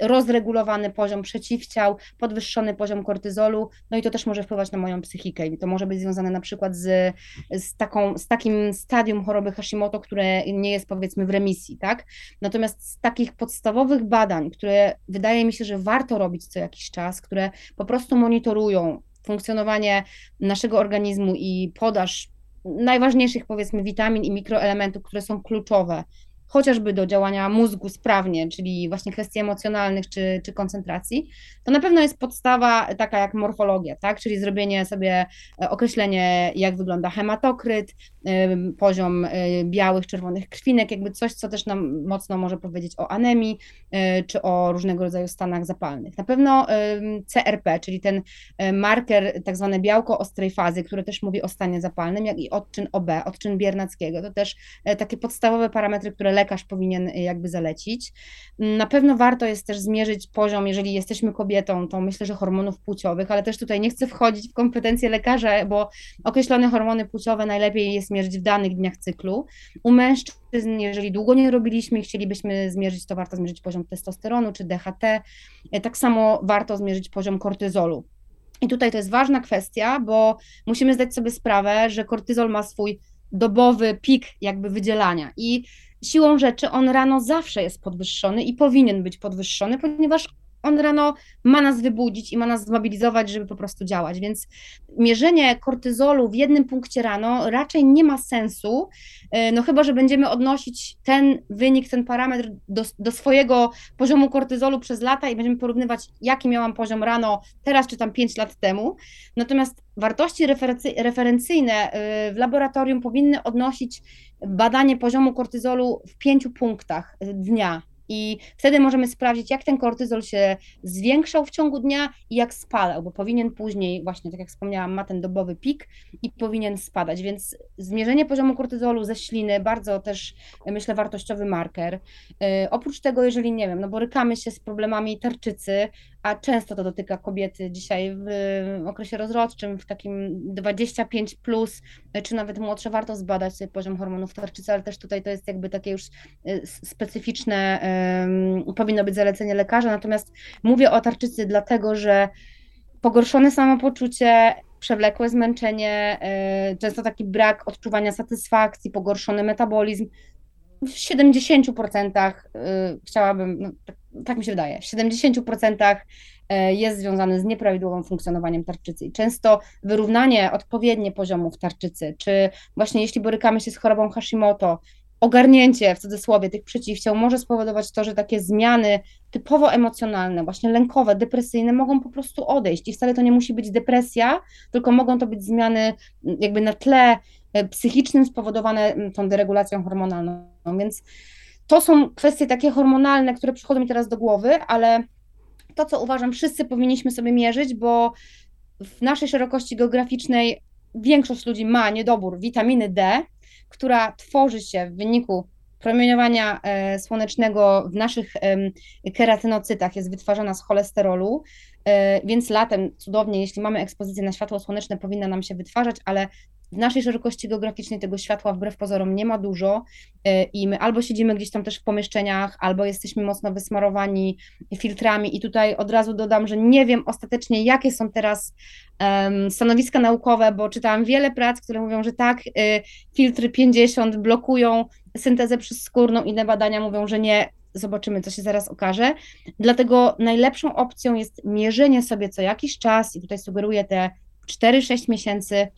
rozregulowany poziom przeciwciał, podwyższony poziom kortyzolu, no i to też może wpływać na moją psychikę i to może być związane na przykład z, z, taką, z takim stadium choroby Hashimoto, które nie jest powiedzmy w remisji, tak? Natomiast z takich podstawowych badań, które wydaje mi się, że warto robić co jakiś czas, które po prostu monitorują funkcjonowanie naszego organizmu i podaż najważniejszych powiedzmy witamin i mikroelementów, które są kluczowe chociażby do działania mózgu sprawnie, czyli właśnie kwestii emocjonalnych czy, czy koncentracji, to na pewno jest podstawa taka jak morfologia, tak? czyli zrobienie sobie e, określenie, jak wygląda hematokryt, poziom e, białych, czerwonych krwinek, jakby coś, co też nam mocno może powiedzieć o anemii e, czy o różnego rodzaju stanach zapalnych. Na pewno CRP, czyli ten marker, tak zwane białko ostrej fazy, które też mówi o stanie zapalnym, jak i odczyn OB, odczyn biernackiego, to też takie podstawowe parametry, które lekarz powinien y, jakby zalecić. Na pewno warto jest też zmierzyć poziom, jeżeli jesteśmy kobietą, to myślę, że hormonów płciowych, ale też tutaj nie chcę wchodzić w kompetencje lekarza, bo określone hormony płciowe najlepiej jest mierzyć w danych dniach cyklu. U mężczyzn, jeżeli długo nie robiliśmy i chcielibyśmy zmierzyć, to warto zmierzyć poziom testosteronu czy DHT. E, tak samo warto zmierzyć poziom kortyzolu. I tutaj to jest ważna kwestia, bo musimy zdać sobie sprawę, że kortyzol ma swój dobowy pik jakby wydzielania i siłą rzeczy on rano zawsze jest podwyższony i powinien być podwyższony, ponieważ on rano ma nas wybudzić i ma nas zmobilizować, żeby po prostu działać. Więc mierzenie kortyzolu w jednym punkcie rano raczej nie ma sensu, e, no chyba, że będziemy odnosić ten wynik, ten parametr do, do swojego poziomu kortyzolu przez lata i będziemy porównywać, jaki miałam poziom rano teraz czy tam 5 lat temu. Natomiast wartości referencyjne e, w laboratorium powinny odnosić badanie poziomu kortyzolu w pięciu punktach dnia i wtedy możemy sprawdzić, jak ten kortyzol się zwiększał w ciągu dnia i jak spadał, bo powinien później, właśnie tak jak wspomniałam, ma ten dobowy pik i powinien spadać. Więc zmierzenie poziomu kortyzolu ze śliny, bardzo też myślę wartościowy marker. Yy, oprócz tego, jeżeli nie wiem, no borykamy się z problemami tarczycy, a często to dotyka kobiety dzisiaj w okresie rozrodczym, w takim 25 plus, czy nawet młodsze, warto zbadać sobie poziom hormonów tarczycy, ale też tutaj to jest jakby takie już y, specyficzne, powinno być zalecenie lekarza, natomiast mówię o tarczycy dlatego, że pogorszone samopoczucie, przewlekłe zmęczenie, y, często taki brak odczuwania satysfakcji, pogorszony metabolizm, w 70% y, chciałabym, no, tak, tak, mi się wydaje, w 70% y, jest związany z nieprawidłowym funkcjonowaniem tarczycy. I często wyrównanie odpowiednie poziomów tarczycy, czy właśnie jeśli borykamy się z chorobą Hashimoto, ogarnięcie w cudzysłowie tych przeciwciał może spowodować to, że takie zmiany typowo emocjonalne, właśnie lękowe, depresyjne mogą po prostu odejść. I wcale to nie musi być depresja, tylko mogą to być zmiany jakby na tle E, psychicznym spowodowane tą deregulacją hormonalną. Więc to są kwestie takie hormonalne, które przychodzą mi teraz do głowy, ale to, co uważam, wszyscy powinniśmy sobie mierzyć, bo w naszej szerokości geograficznej większość ludzi ma niedobór witaminy D, która tworzy się w wyniku promieniowania e, słonecznego w naszych keratynocytach, jest wytwarzana z cholesterolu, więc latem cudownie, jeśli mamy ekspozycję na światło słoneczne, powinna nam się wytwarzać, ale w naszej szerokości geograficznej tego światła wbrew pozorom nie ma dużo e, i my albo siedzimy gdzieś tam też w pomieszczeniach, albo jesteśmy mocno wysmarowani filtrami. I tutaj od razu dodam, że nie wiem ostatecznie jakie są teraz um, stanowiska naukowe, bo czytałam wiele prac, które mówią, że tak, y, filtry 50 blokują syntezę przezskórną, inne badania mówią, że nie, zobaczymy, co się zaraz okaże. Dlatego najlepszą opcją jest mierzenie sobie co jakiś czas, i tutaj sugeruję te 4-6 miesięcy,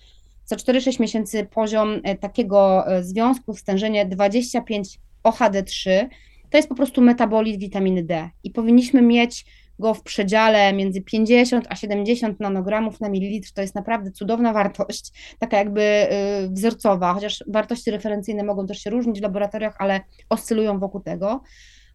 co 4-6 miesięcy poziom e, takiego e, związku, stężenie 25 OHD3, to jest po prostu metabolit witaminy D i powinniśmy mieć go w przedziale między 50 a 70 nanogramów na mililitr, to jest naprawdę cudowna wartość, taka jakby y, wzorcowa, chociaż wartości referencyjne mogą też się różnić w laboratoriach, ale oscylują wokół tego,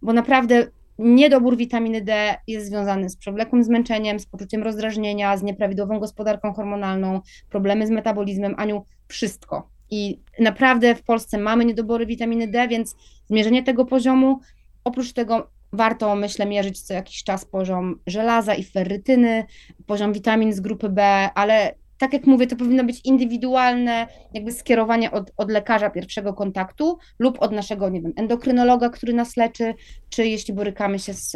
bo naprawdę niedobór witaminy D jest związany z przewlekłym zmęczeniem, z poczuciem rozdrażnienia, z nieprawidłową gospodarką hormonalną, problemy z metabolizmem, Aniu, wszystko. I naprawdę w Polsce mamy niedobory witaminy D, więc zmierzenie tego poziomu, oprócz tego warto, myślę, mierzyć co jakiś czas poziom żelaza i ferrytyny, poziom witamin z grupy B, ale tak jak mówię, to powinno być indywidualne jakby skierowanie od, od lekarza pierwszego kontaktu lub od naszego, nie wiem, endokrynologa, który nas leczy, czy jeśli borykamy się z,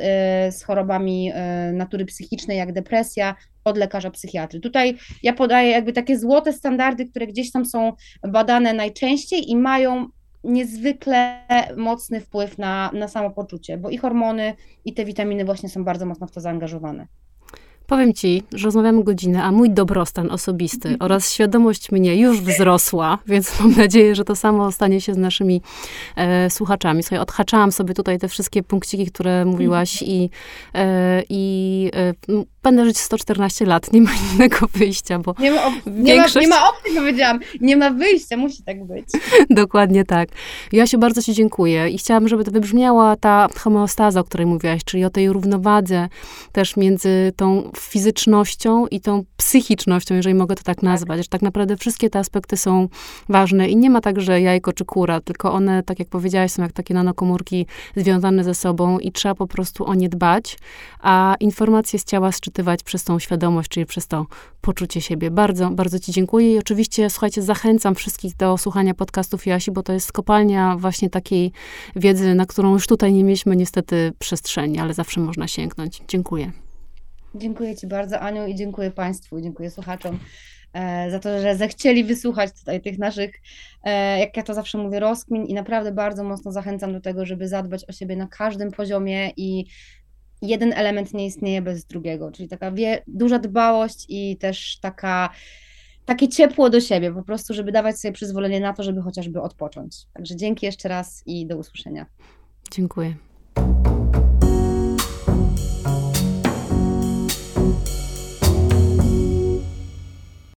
z chorobami e, natury psychicznej, jak depresja, od lekarza psychiatry. Tutaj ja podaję jakby takie złote standardy, które gdzieś tam są badane najczęściej i mają niezwykle mocny wpływ na, na samopoczucie, bo i hormony, i te witaminy właśnie są bardzo mocno w to zaangażowane. Powiem ci, że rozmawiamy godzinę, a mój dobrostan osobisty (laughs) oraz świadomość mnie już wzrosła, więc mam nadzieję, że to samo stanie się z naszymi e, słuchaczami. Słuchaj, odhaczałam sobie tutaj te wszystkie punkciki, które mówiłaś i, e, i e, będę żyć 114 lat, nie ma (laughs) innego wyjścia, bo nie ma, nie większość... ma, nie ma opcji, powiedziałam, nie ma wyjścia, musi tak być. (laughs) Dokładnie tak. Ja się bardzo ci dziękuję i chciałam, żeby to wybrzmiała ta homeostaza, o której mówiłaś, czyli o tej równowadze też między tą fizycznością i tą psychicznością, jeżeli mogę to tak, tak. nazwać, że tak naprawdę wszystkie te aspekty są ważne i nie ma tak, że jajko czy kura, tylko one, tak jak powiedziałaś, są jak takie nanokomórki związane ze sobą i trzeba po prostu o nie dbać, a informacje z ciała sczytywać przez tą świadomość, czyli przez to poczucie siebie. Bardzo, bardzo Ci dziękuję i oczywiście, słuchajcie, zachęcam wszystkich do słuchania podcastów Jasi, bo to jest kopalnia właśnie takiej wiedzy, na którą już tutaj nie mieliśmy niestety przestrzeni, ale zawsze można sięgnąć. Dziękuję. Dziękuję Ci bardzo, Aniu, i dziękuję Państwu, dziękuję słuchaczom e, za to, że zechcieli wysłuchać tutaj tych naszych, e, jak ja to zawsze mówię, rozkmin i naprawdę bardzo mocno zachęcam do tego, żeby zadbać o siebie na każdym poziomie i jeden element nie istnieje bez drugiego, czyli taka wie, duża dbałość i też taka, takie ciepło do siebie, po prostu, żeby dawać sobie przyzwolenie na to, żeby chociażby odpocząć. Także dzięki jeszcze raz i do usłyszenia. Dziękuję.